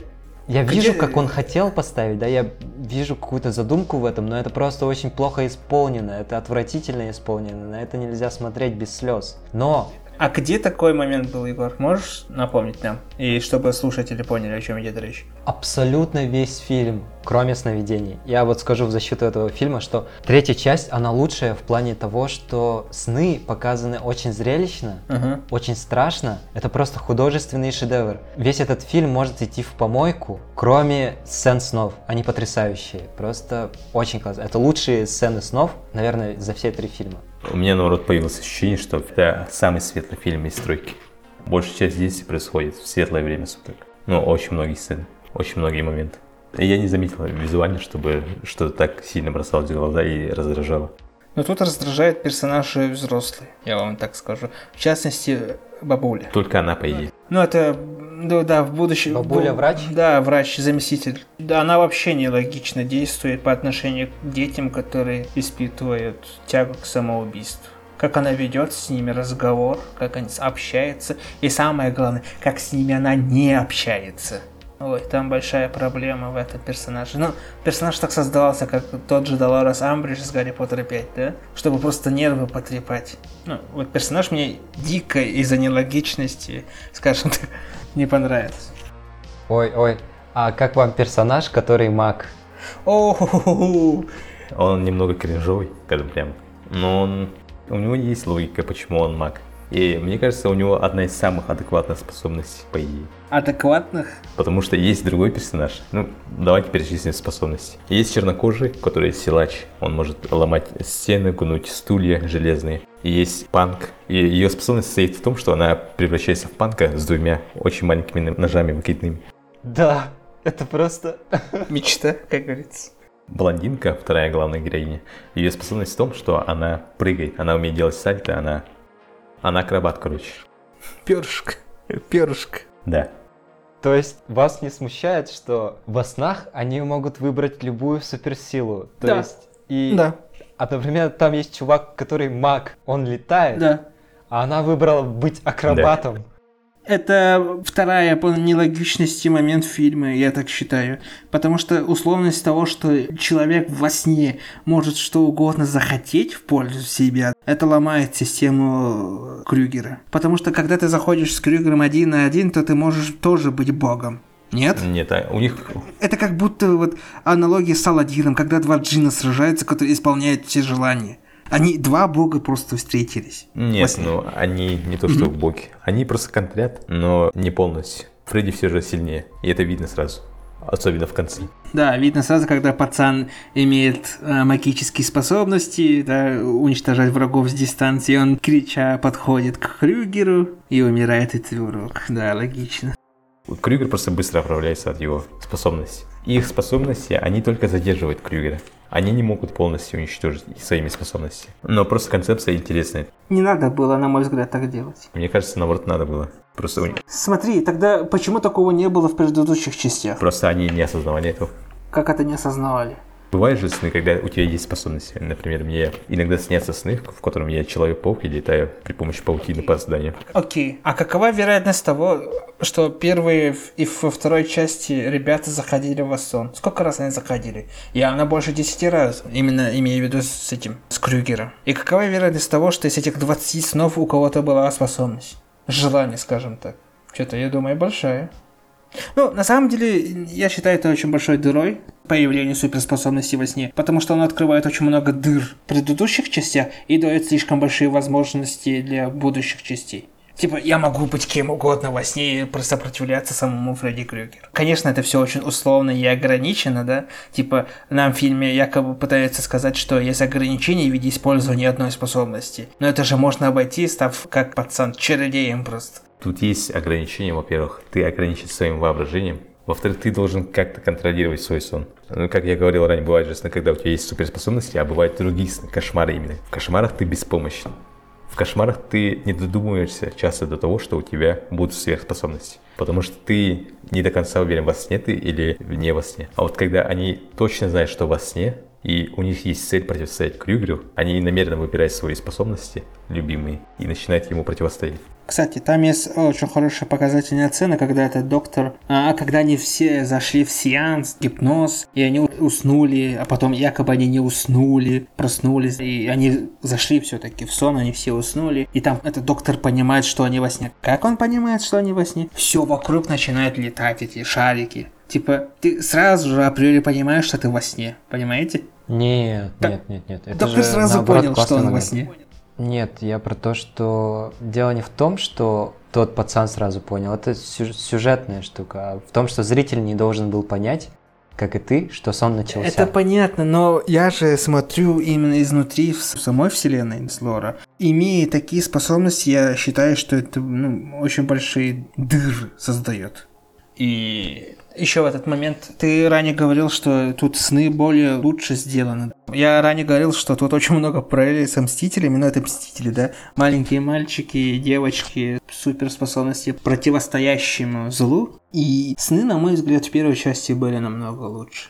я вижу, как он хотел поставить, да, я вижу какую-то задумку в этом, но это просто очень плохо исполнено, это отвратительно исполнено, на это нельзя смотреть без слез. Но А где такой момент был, Егор? Можешь напомнить нам? И чтобы слушатели поняли, о чем идет речь. абсолютно весь фильм, кроме сновидений. Я вот скажу в защиту этого фильма, что третья часть, она лучшая в плане того, что сны показаны очень зрелищно, Ага. очень страшно. Это просто художественный шедевр. Весь этот фильм может идти в помойку, кроме сцен снов. Они потрясающие. Просто очень классно. Это лучшие сцены снов, наверное, за все три фильма. У меня, наоборот, появилось ощущение, что это самый светлый фильм из тройки. Большая часть действий происходит в светлое время суток. Ну, очень многие сцены, очень многие моменты. И я не заметил визуально, чтобы что-то так сильно бросалось в глаза и раздражало. Но тут раздражает персонажи взрослые, я вам так скажу. В частности, бабуля. Только она, по идее. Ну, это, да, да, в будущем... Бабуля бу- врач? Да, врач-заместитель. Да, она вообще нелогично действует по отношению к детям, которые испытывают тягу к самоубийству. Как она ведет с ними разговор, как они общаются, и самое главное, как с ними она не общается. Ой, там большая проблема в этом персонаже. Ну, персонаж так создавался, как тот же Долорес Амбридж из Гарри Поттера 5, да? Чтобы просто нервы потрепать. Ну, вот персонаж мне дико из-за нелогичности, скажем так, <laughs> не понравился. Ой, ой, А как вам персонаж, который маг? О, Он немного кринжовый, скажем прям. Но он, у него есть логика, почему он маг. И мне кажется, у него одна из самых адекватных способностей, по идее. адекватных. Потому что есть другой персонаж. Ну, давайте перечислим способности. Есть чернокожий, который силач. Он может ломать стены, гнуть стулья железные. И есть панк. И ее способность состоит в том, что она превращается в панка с двумя очень маленькими ножами выкидными. Да, это просто... <laughs> Мечта, как говорится. Блондинка, вторая главная героиня, ее способность в том, что она прыгает, она умеет делать сальто, она... Она акробат, короче. Перышко. Перышко. Да. То есть вас не смущает, что во снах они могут выбрать любую суперсилу? То Да. есть и... Да, А, например, там есть чувак, который маг, он летает, да. а она выбрала быть акробатом. Это вторая по нелогичности момент фильма, я так считаю. Потому что условность того, что человек во сне может что угодно захотеть в пользу себя, это ломает систему Крюгера. Потому что когда ты заходишь с Крюгером один на один, то ты можешь тоже быть богом. Нет? Нет, а у них Это как будто вот аналогия с Аладдином, когда два джина сражаются, которые исполняют все желания. Они, два бога просто встретились. Нет, сне. ну они не то что боги. Они просто контрят, но не полностью. Фредди все же сильнее, и это видно сразу. Особенно в конце. Да, видно сразу, когда пацан имеет э, магические способности, да, уничтожать врагов с дистанции, он, крича, подходит к Крюгеру и умирает от его рук. Да, логично. Крюгер просто быстро оправляется от его способностей. Их способности, они только задерживают Крюгера. Они не могут полностью уничтожить своими способностями. Но просто концепция интересная. Не надо было, на мой взгляд, так делать. Мне кажется, наоборот, надо было. Просто, у- Смотри, тогда почему такого не было в предыдущих частях? просто они не осознавали этого. Как это не осознавали? Бывают же сны, когда у тебя есть способности. Например, мне иногда снятся сны, в котором я Человек-паук и летаю при помощи паутины по зданию. Окей. А какова вероятность того, что первые и во второй части ребята заходили в сон? Сколько раз они заходили? Явно больше 10 раз. Именно имею в виду с этим, с Крюгером. И какова вероятность того, что из этих 20 снов у кого-то была способность? Желание, скажем так. Что-то, я думаю, большая. Ну, на самом деле, я считаю это очень большой дырой появление суперспособности во сне, потому что он открывает очень много дыр в предыдущих частях и дает слишком большие возможности для будущих частей. Типа, я могу быть кем угодно во сне и сопротивляться самому Фредди Крюгеру. Конечно, это все очень условно и ограничено, да? Типа, нам в фильме якобы пытаются сказать, что есть ограничения в виде использования одной способности. Но это же можно обойти, став как пацан чародеем просто. Тут есть ограничения, во-первых, ты ограничен своим воображением. Во-вторых, ты должен как-то контролировать свой сон. Ну, как я говорил ранее, бывает же сны, когда у тебя есть суперспособности, а бывают другие сны, кошмары именно. В кошмарах ты беспомощен. Кошмарах ты не додумываешься часто до того, что у тебя будут сверхспособности. Потому что ты не до конца уверен, во сне ты или не во сне. А вот когда они точно знают, что во сне, и у них есть цель противостоять Крюгеру, они намеренно выбирают свои способности, любимые, и начинают ему противостоять. Кстати, там есть очень хорошая показательная сцена, когда этот доктор, а, когда они все зашли в сеанс, гипноз, и они уснули, а потом якобы они не уснули, проснулись, и они зашли все-таки в сон, они все уснули, и там этот доктор понимает, что они во сне. Как он понимает, что они во сне? Все вокруг начинают летать эти шарики. Типа, ты сразу же априори понимаешь, что ты во сне, понимаете? Нет, Да- нет, нет, нет. Это Доктор же, сразу наоборот, понял, что он во сне. Нет, я про то, что дело не в том, что тот пацан сразу понял. Это сю- сюжетная штука. А в том, что зритель не должен был понять, как и ты, что сон начался. Это понятно, но я же смотрю именно изнутри в самой вселенной с лора. Имея такие способности, я считаю, что это ну, очень большие дыры создает. И еще в этот момент ты ранее говорил, что тут сны более лучше сделаны. Я ранее говорил, что тут очень много параллелей со Мстителями, но это Мстители, да? Маленькие мальчики, девочки, суперспособности, противостоящему злу. И сны, на мой взгляд, в первой части были намного лучше.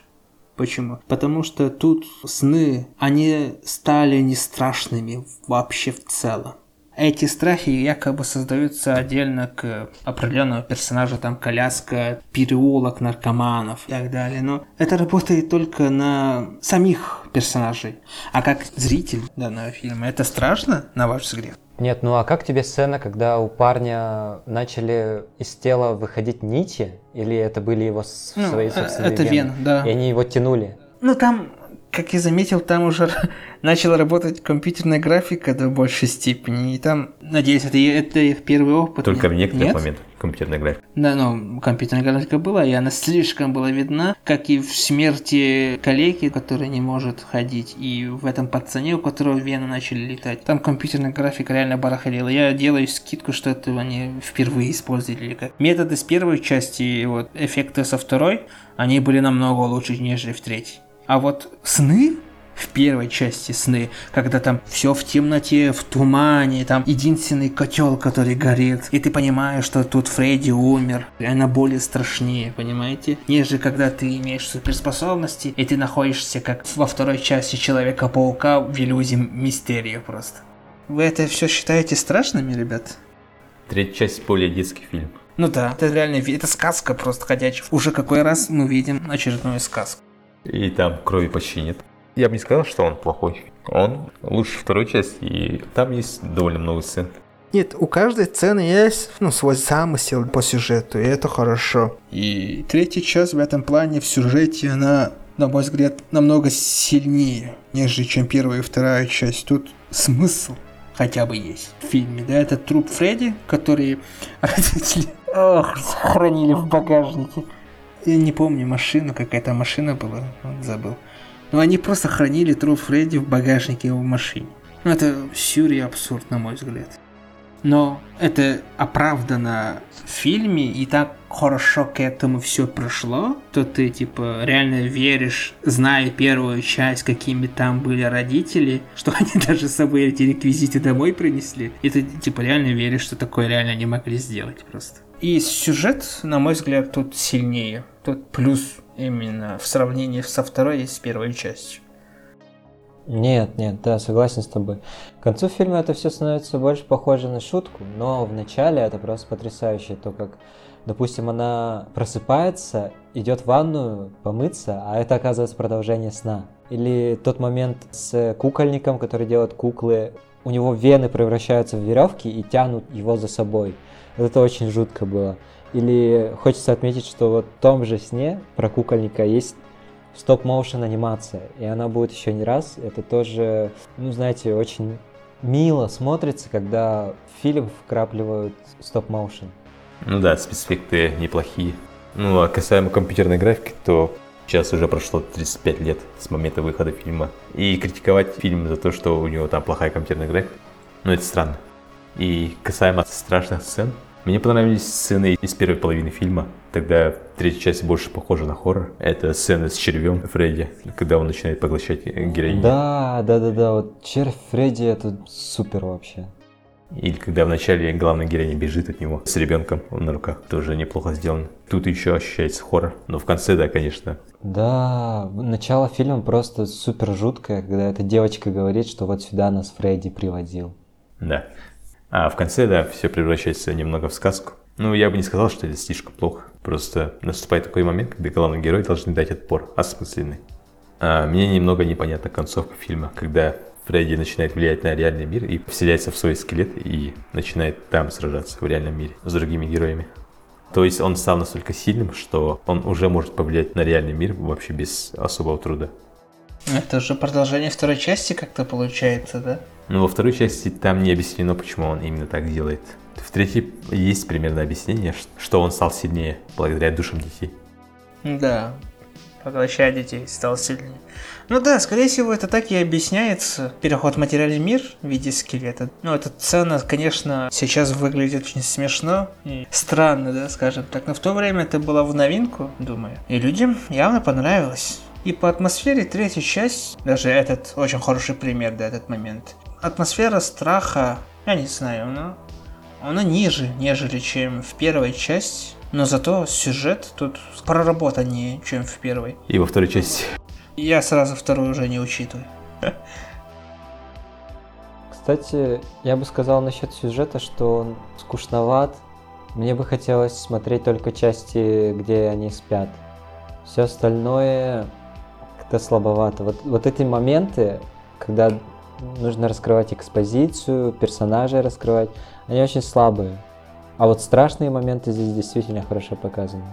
Почему? Потому что тут сны, они стали не страшными вообще в целом. Эти страхи якобы создаются отдельно к определенному персонажу, там коляска, переулок наркоманов и так далее. Но это работает только на самих персонажей. А как зритель данного фильма, это страшно, на ваш взгляд? Нет, ну а как тебе сцена, когда у парня начали из тела выходить нити? Или это были его Ну, свои э, собственные это вены? вены, да. И они его тянули? Ну, там, как я заметил, там уже <laughs> начала работать компьютерная графика до большей степени. И там, надеюсь, это, это их первый опыт. Только в Нет? некоторых Нет? моментах компьютерная графика. Да, ну, компьютерная графика была, и она слишком была видна, как и в смерти коллеги, который не может ходить, и в этом пацане, у которого вены начали летать. Там компьютерная графика реально барахлила. Я делаю скидку, что это они впервые использовали. как. Методы с первой части вот эффекты со второй, они были намного лучше, нежели в третьей. А вот сны в первой части сны, когда там все в темноте, в тумане, там единственный котел, который горит, и ты понимаешь, что тут Фредди умер, и она более страшнее, понимаете? Нежели когда ты имеешь суперспособности, и ты находишься как во второй части Человека-паука в иллюзии мистерию просто. Вы это все считаете страшными, ребят? Третья часть более детский фильм. Ну да, это реально, это сказка просто ходячая. Уже какой раз мы видим очередную сказку. И там крови почти нет. Я бы не сказал, что он плохой. Он лучше второй части, и там есть довольно много сцен. Нет, у каждой сцены есть ну, свой замысел по сюжету, и это хорошо. И третий час в этом плане в сюжете, она, на мой взгляд, намного сильнее, нежели чем первая и вторая часть. Тут смысл хотя бы есть в фильме, да, это труп Фредди, который <laughs> родители ох, хранили в багажнике. Я не помню машину, какая-то машина была, вот забыл. Но они просто хранили труп Фредди в багажнике его машине. Ну, это сюр и абсурд, на мой взгляд. Но это оправдано в фильме, и так хорошо к этому все пришло, то ты, типа, реально веришь, зная первую часть, какими там были родители, что <laughs> они даже с собой эти реквизиты домой принесли, и ты, типа, реально веришь, что такое реально не могли сделать просто. И сюжет, на мой взгляд, тут сильнее. Тут плюс именно в сравнении со второй и с первой частью. Нет, нет, да, согласен с тобой. К концу фильма это все становится больше похоже на шутку, но в начале это просто потрясающе, то как, допустим, она просыпается, идет в ванную помыться, а это оказывается продолжение сна. Или тот момент с кукольником, который делает куклы, у него вены превращаются в веревки и тянут его за собой. Это очень жутко было. Или хочется отметить, что вот в том же сне про кукольника есть стоп-моушен анимация, и она будет еще не раз. Это тоже, ну, знаете, очень мило смотрится, когда в фильм вкрапливают стоп-моушен. Ну да, спецэффекты неплохие. Ну а касаемо компьютерной графики, то сейчас уже прошло 35 лет с момента выхода фильма. И критиковать фильм за то, что у него там плохая компьютерная графика, ну это странно. И касаемо страшных сцен, мне понравились сцены из первой половины фильма. Тогда третья часть больше похожа на хоррор. Это сцена с червем Фредди, когда он начинает поглощать героиню. Да, да, да, да, вот червь Фредди это супер вообще. Или когда вначале главная героиня бежит от него с ребенком на руках. Тоже неплохо сделано. Тут еще ощущается хоррор. Но в конце, да, конечно, Да, начало фильма просто супер жуткое, когда эта девочка говорит, что вот сюда нас Фредди приводил. да. А в конце, да, все превращается немного в сказку. Ну, я бы не сказал, что это слишком плохо. Просто наступает такой момент, когда главный герой должен дать отпор, осмысленный. А мне немного непонятна концовка фильма, когда Фредди начинает влиять на реальный мир и вселяется в свой скелет и начинает там сражаться в реальном мире с другими героями. То есть он стал настолько сильным, что он уже может повлиять на реальный мир вообще без особого труда. Это же продолжение второй части как-то получается, да? Но во второй части там не объяснено, почему он именно так делает. В третьей есть примерно объяснение, что он стал сильнее благодаря душам детей. Да. Поглощая детей, стал сильнее. Ну да, скорее всего, это так и объясняется. Переход в материальный мир в виде скелета. Ну, эта сцена, конечно, сейчас выглядит очень смешно и странно, да, скажем так. Но в то время это было в новинку, думаю. И людям явно понравилось. И по атмосфере третья часть, даже этот очень хороший пример, да, этот момент. Атмосфера страха, я не знаю, но она ниже, нежели чем в первой части. Но зато сюжет тут проработаннее, чем в первой. И во второй части Я сразу вторую уже не учитываю. Кстати, я бы сказал насчет сюжета, что он скучноват. Мне бы хотелось смотреть только части, где они спят. Все остальное как-то слабовато. Вот, вот эти моменты, когда нужно раскрывать экспозицию, персонажей раскрывать. Они очень слабые. А вот страшные моменты здесь действительно хорошо показаны.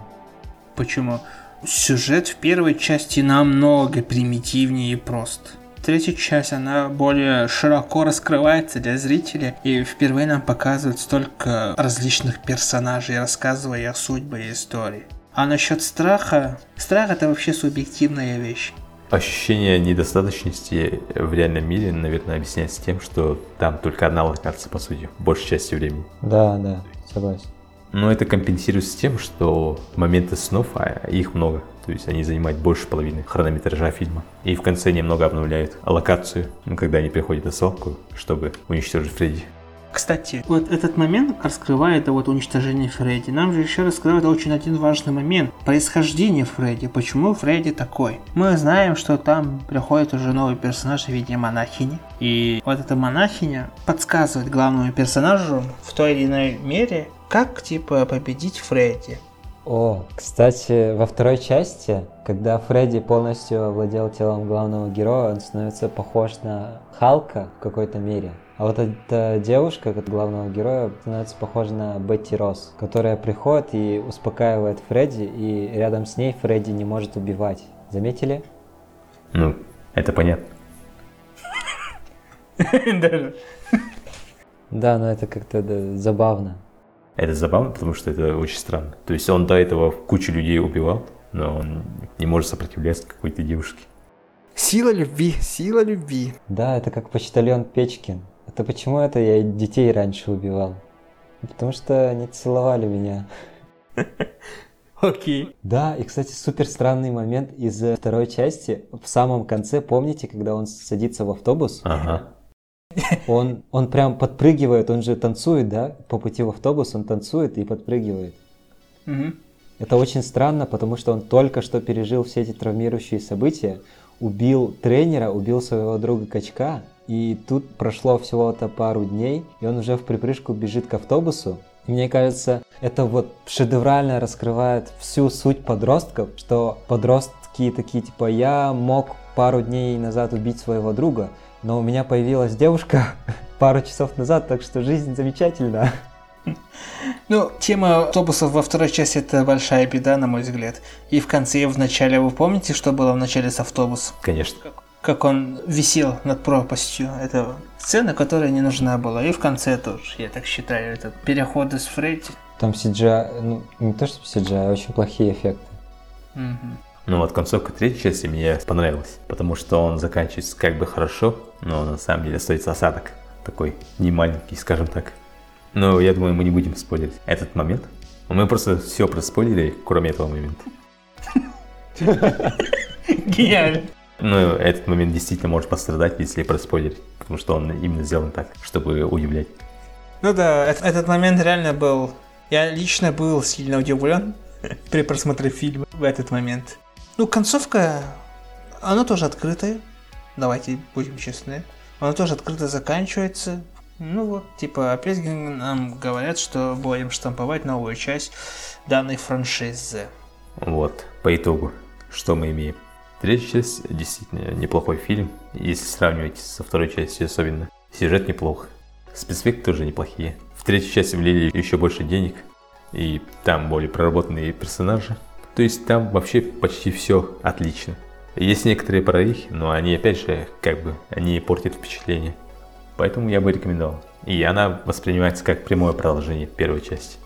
Почему? Сюжет в первой части намного примитивнее и прост. Третья часть, она более широко раскрывается для зрителя, и впервые нам показывают столько различных персонажей, рассказывая о судьбе и истории. А насчет страха, страх это вообще субъективная вещь. Ощущение недостаточности в реальном мире, наверное, объясняется тем, что там только одна локация, по сути, большей части времени. Да, да, согласен. Но это компенсируется тем, что моменты снов, а их много. То есть они занимают больше половины хронометража фильма. И в конце немного обновляют локацию, когда они приходят на свалку, чтобы уничтожить Фредди. Кстати, вот этот момент раскрывает вот уничтожение Фредди. Нам же еще раскрывает очень один важный момент. Происхождение Фредди. Почему Фредди такой? Мы знаем, что там приходит уже новый персонаж в виде монахини. И вот эта монахиня подсказывает главному персонажу в той или иной мере, как типа победить Фредди. О, кстати, во второй части, когда Фредди полностью овладел телом главного героя, он становится похож на Халка в какой-то мере. А вот эта девушка, как главного героя, становится похожа на Бетти Росс, которая приходит и успокаивает Фредди, и рядом с ней Фредди не может убивать. Заметили? Ну, это понятно. <laughs> Да, но это как-то да, забавно. Это забавно, потому что это очень странно. То есть он до этого кучу людей убивал, но он не может сопротивляться какой-то девушке. Сила любви, сила любви. Да, это как почтальон Печкин. Это почему это я детей раньше убивал? Потому что они целовали меня. Окей. Да, и, кстати, супер странный момент из э, второй части. В самом конце, помните, когда он садится в автобус? Ага. Он, он прям подпрыгивает, он же танцует, да? По пути в автобус он танцует и подпрыгивает. Мгм. Это очень странно, потому что он только что пережил все эти травмирующие события, убил тренера, убил своего друга Качка, и тут прошло всего-то пару дней, и он уже в припрыжку бежит к автобусу. И мне кажется, это вот шедеврально раскрывает всю суть подростков, что подростки такие типа «я мог пару дней назад убить своего друга, но у меня появилась девушка <laughs> пару часов назад, так что жизнь замечательна». <laughs> Ну, тема автобусов во второй части это большая беда, на мой взгляд. И в конце, и в начале, вы помните, что было в начале с автобусом? Конечно. Как он висел над пропастью. Это сцена, которая не нужна была. И в конце тоже, я так считаю, этот переход из Фредди. Там CGI, ну не то что CGI, а очень плохие эффекты. Мгм. Ну вот концовка третьей части мне понравилась, потому что он заканчивается как бы хорошо, но на самом деле остается осадок. Такой не маленький, скажем так. Но я думаю, мы не будем спойлерить этот момент. Мы просто все проспойлерили, кроме этого момента. Гениально. Ну, этот момент действительно может пострадать, если проспойлерить, потому что он именно сделан так, чтобы удивлять. Ну да, эт- этот момент реально был... Я лично был сильно удивлен <laughs> при просмотре фильма в этот момент. Ну, концовка, она тоже открытая. Давайте будем честны. Она тоже открыто заканчивается. Ну вот, типа, опять нам говорят, что будем штамповать новую часть данной франшизы. Вот, по итогу, что мы имеем? Третья часть действительно неплохой фильм, если сравнивать со второй частью особенно. Сюжет неплох, спецэффекты тоже неплохие. В третьей части влили еще больше денег, и там более проработанные персонажи. То есть там вообще почти все отлично. Есть некоторые прорехи, но они опять же, как бы, они портят впечатление. Поэтому я бы рекомендовал. И она воспринимается как прямое продолжение первой части.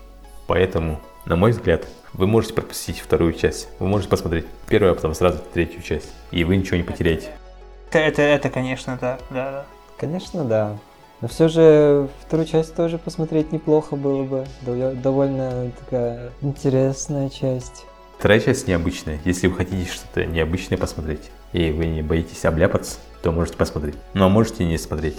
Поэтому, на мой взгляд, вы можете пропустить вторую часть. Вы можете посмотреть первую, а потом сразу третью часть. И вы ничего не потеряете. Это, это, это конечно, да, да, да. Конечно, да. Но все же вторую часть тоже посмотреть неплохо было бы. Дов- Довольно такая интересная часть. Вторая часть необычная. Если вы хотите что-то необычное посмотреть, и вы не боитесь обляпаться, то можете посмотреть. Ну а можете не смотреть.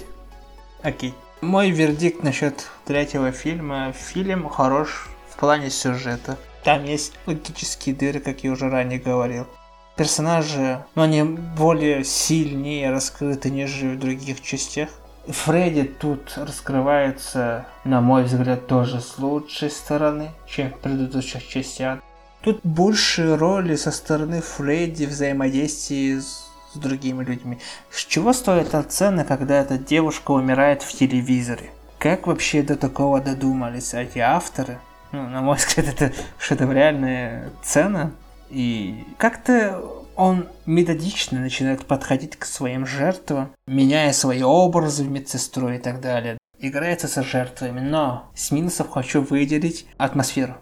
Окей. Мой вердикт насчет третьего фильма. Фильм хорош в плане сюжета. Там есть логические дыры, как я уже ранее говорил. Персонажи, но они более сильнее раскрыты, нежели в других частях. Фредди тут раскрывается, на мой взгляд, тоже с лучшей стороны, чем в предыдущих частях. Тут больше роли со стороны Фредди взаимодействия с, с другими людьми. С чего стоит та цена, когда эта девушка умирает в телевизоре? Как вообще до такого додумались эти авторы? Ну, на мой взгляд, это что-то реальная цена. И как-то он методично начинает подходить к своим жертвам, меняя свои образы в медсестру и так далее. Играется со жертвами, но с минусов хочу выделить атмосферу.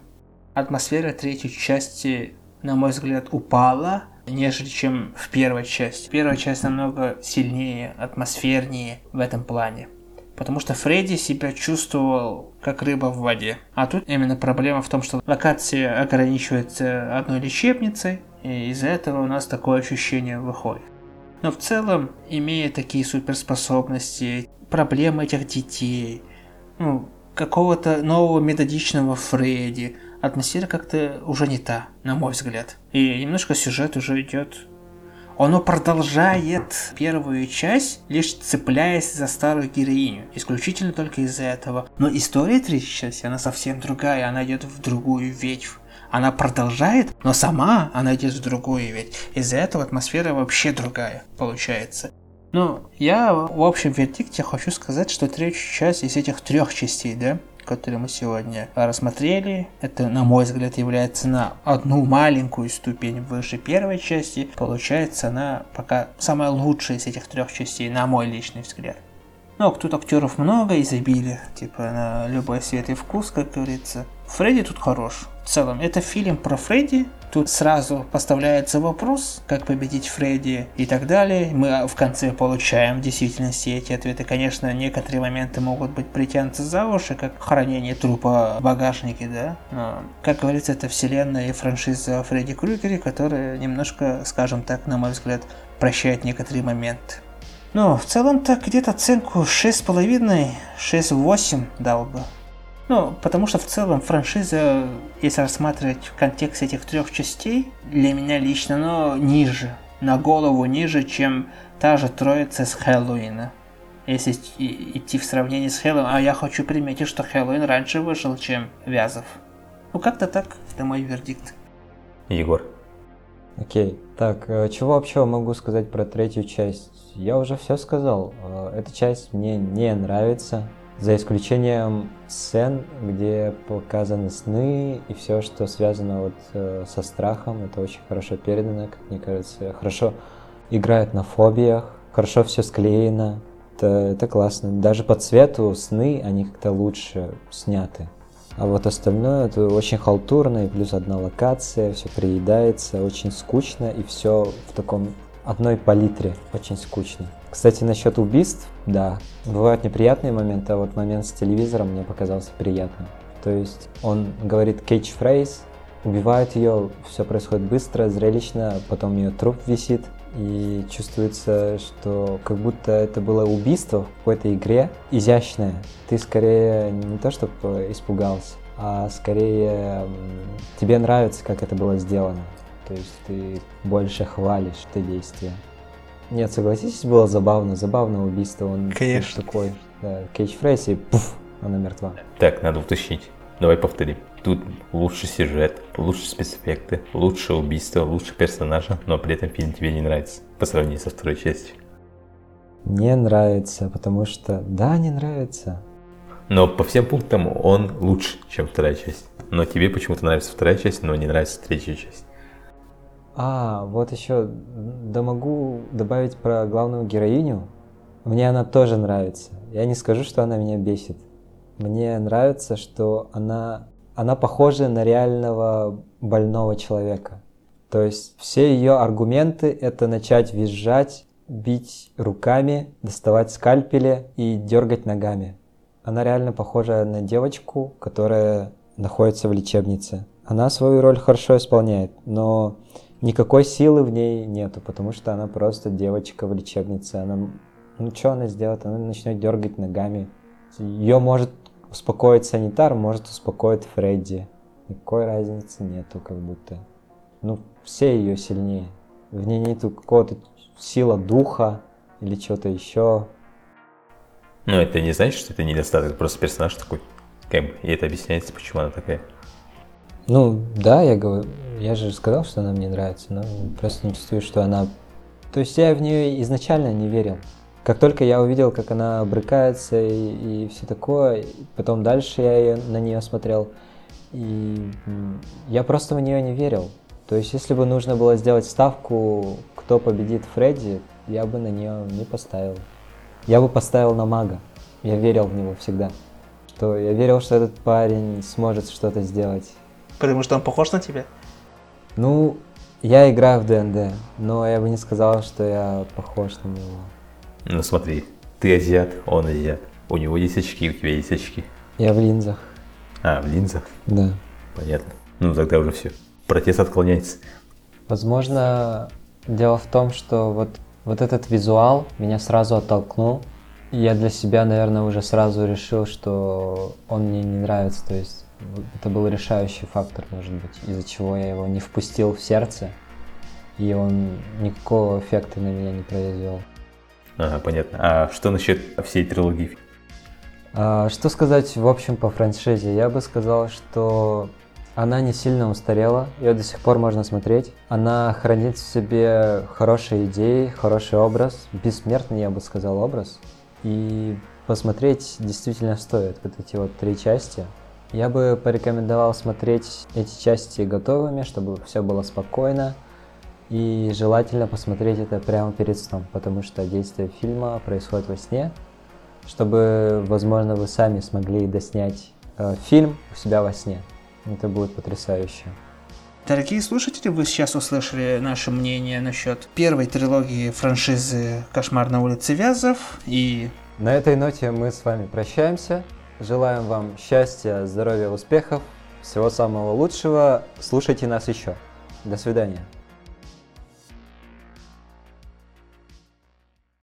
Атмосфера третьей части, на мой взгляд, упала, нежели чем в первой части. Первая часть намного сильнее, атмосфернее в этом плане. Потому что Фредди себя чувствовал как рыба в воде. А тут именно проблема в том, что локация ограничивается одной лечебницей, и из-за этого у нас такое ощущение выходит. Но в целом, имея такие суперспособности, проблемы этих детей, ну, какого-то нового методичного Фредди, атмосфера как-то уже не та, на мой взгляд. И немножко сюжет уже идет оно продолжает первую часть, лишь цепляясь за старую героиню. Исключительно только из-за этого. Но история третьей части, она совсем другая. Она идет в другую ветвь. Она продолжает, но сама она идет в другую ветвь. Из-за этого атмосфера вообще другая получается. Ну, я в общем вердикте хочу сказать, что третья часть из этих трех частей, да, которые мы сегодня рассмотрели. Это, на мой взгляд, является на одну маленькую ступень выше первой части. Получается, она пока самая лучшая из этих трех частей, на мой личный взгляд. Но тут актеров много, изобилие, типа на любой свет и вкус, как говорится. Фредди тут хорош. В целом, это фильм про Фредди. Тут сразу поставляется вопрос, как победить Фредди и так далее. Мы в конце получаем в действительности эти ответы. Конечно, некоторые моменты могут быть притянуты за уши, как хранение трупа в багажнике, да. Но, как говорится, это вселенная и франшиза Фредди Крюгера, которая немножко, скажем так, на мой взгляд, прощает некоторые моменты. Ну, в целом-то где-то оценку 6,5, 6,8 дал бы. Ну, потому что в целом франшиза, если рассматривать в контексте этих трех частей, для меня лично, но ниже, на голову ниже, чем та же троица с Хэллоуина. Если идти в сравнении с Хэллоуин, а я хочу приметить, что Хэллоуин раньше вышел, чем Вязов. Ну, как-то так, это мой вердикт. Егор. Окей, так, э, чего вообще могу сказать про третью часть? Я уже все сказал. Э, эта часть мне не нравится, за исключением сцен, где показаны сны и все, что связано вот э, со страхом. Это очень хорошо передано, как мне кажется. Хорошо играет на фобиях, хорошо все склеено. Это, это классно. Даже по цвету сны, они как-то лучше сняты. А вот остальное это очень халтурно, и плюс одна локация, все приедается, очень скучно, и все в таком одной палитре, очень скучно. Кстати, насчет убийств, да, бывают неприятные моменты, а вот момент с телевизором мне показался приятным. То есть он говорит кейдж-фрейз, убивает ее, все происходит быстро, зрелищно, потом ее труп висит, и чувствуется, что как будто это было убийство в какой-то игре, изящное. Ты скорее не то чтобы испугался, а скорее тебе нравится, как это было сделано. То есть ты больше хвалишь это действие. Нет, согласитесь, было забавно, забавное убийство. Он Конечно. такой, да, кейдж-фрейз и пуф, она мертва. Так, надо уточнить. Давай повторим. Тут лучший сюжет, лучшие спецэффекты, лучшее убийство, лучше персонажа, но при этом фильм тебе не нравится по сравнению со второй частью. Не нравится, потому что... Да, не нравится. Но по всем пунктам он лучше, чем вторая часть. Но тебе почему-то нравится вторая часть, но не нравится третья часть. А, вот еще, да могу добавить про главную героиню. Мне она тоже нравится. Я не скажу, что она меня бесит. Мне нравится, что она, она похожа на реального больного человека. То есть все ее аргументы это начать визжать, бить руками, доставать скальпели и дергать ногами. Она реально похожа на девочку, которая находится в лечебнице. Она свою роль хорошо исполняет, но никакой силы в ней нету, потому что она просто девочка в лечебнице. Она, ну что она сделает? Она начнет дергать ногами. Ее может успокоить санитар, может успокоить Фредди. Никакой разницы нету, как будто. Ну, все ее сильнее. В ней нету какого-то сила духа или что-то еще. Ну, это не значит, что это недостаток, просто персонаж такой. Как бы, и это объясняется, почему она такая. Ну, да, я говорю, я же сказал, что она мне нравится, но просто не чувствую, что она То есть я в нее изначально не верил. Как только я увидел, как она брыкается и, и все такое, потом дальше я на нее смотрел, и я просто в нее не верил. То есть если бы нужно было сделать ставку, кто победит Фредди, я бы на нее не поставил. Я бы поставил на мага. Я верил в него всегда. Что я верил, что этот парень сможет что-то сделать. Потому что он похож на тебя? Ну, я играю в ДНД, но я бы не сказал, что я похож на него. Ну смотри, ты азиат, он азиат. У него есть очки, у тебя есть очки. Я в линзах, А, в линзах? да. Понятно. Ну тогда уже все. Протест отклоняется. Возможно, дело в том, что вот, вот этот визуал меня сразу оттолкнул. И я для себя, наверное, уже сразу решил, что он мне не нравится. То есть это был решающий фактор, может быть, из-за чего я его не впустил в сердце. И он никакого эффекта на меня не произвел. Ага, понятно. А что насчет всей трилогии? А, что сказать в общем по франшизе? Я бы сказал, что она не сильно устарела, ее до сих пор можно смотреть. Она хранит в себе хорошие идеи, хороший образ, бессмертный, я бы сказал, образ. И посмотреть действительно стоит вот эти вот три части. Я бы порекомендовал смотреть эти части готовыми, чтобы все было спокойно. И желательно посмотреть это прямо перед сном, потому что действие фильма происходит во сне, чтобы, возможно, вы сами смогли доснять э, фильм у себя во сне. Это будет потрясающе. Дорогие слушатели, вы сейчас услышали наше мнение насчет первой трилогии франшизы «Кошмар на улице Вязов» и На этой ноте мы с вами прощаемся. Желаем вам счастья, здоровья, успехов, всего самого лучшего. Слушайте нас еще. До свидания.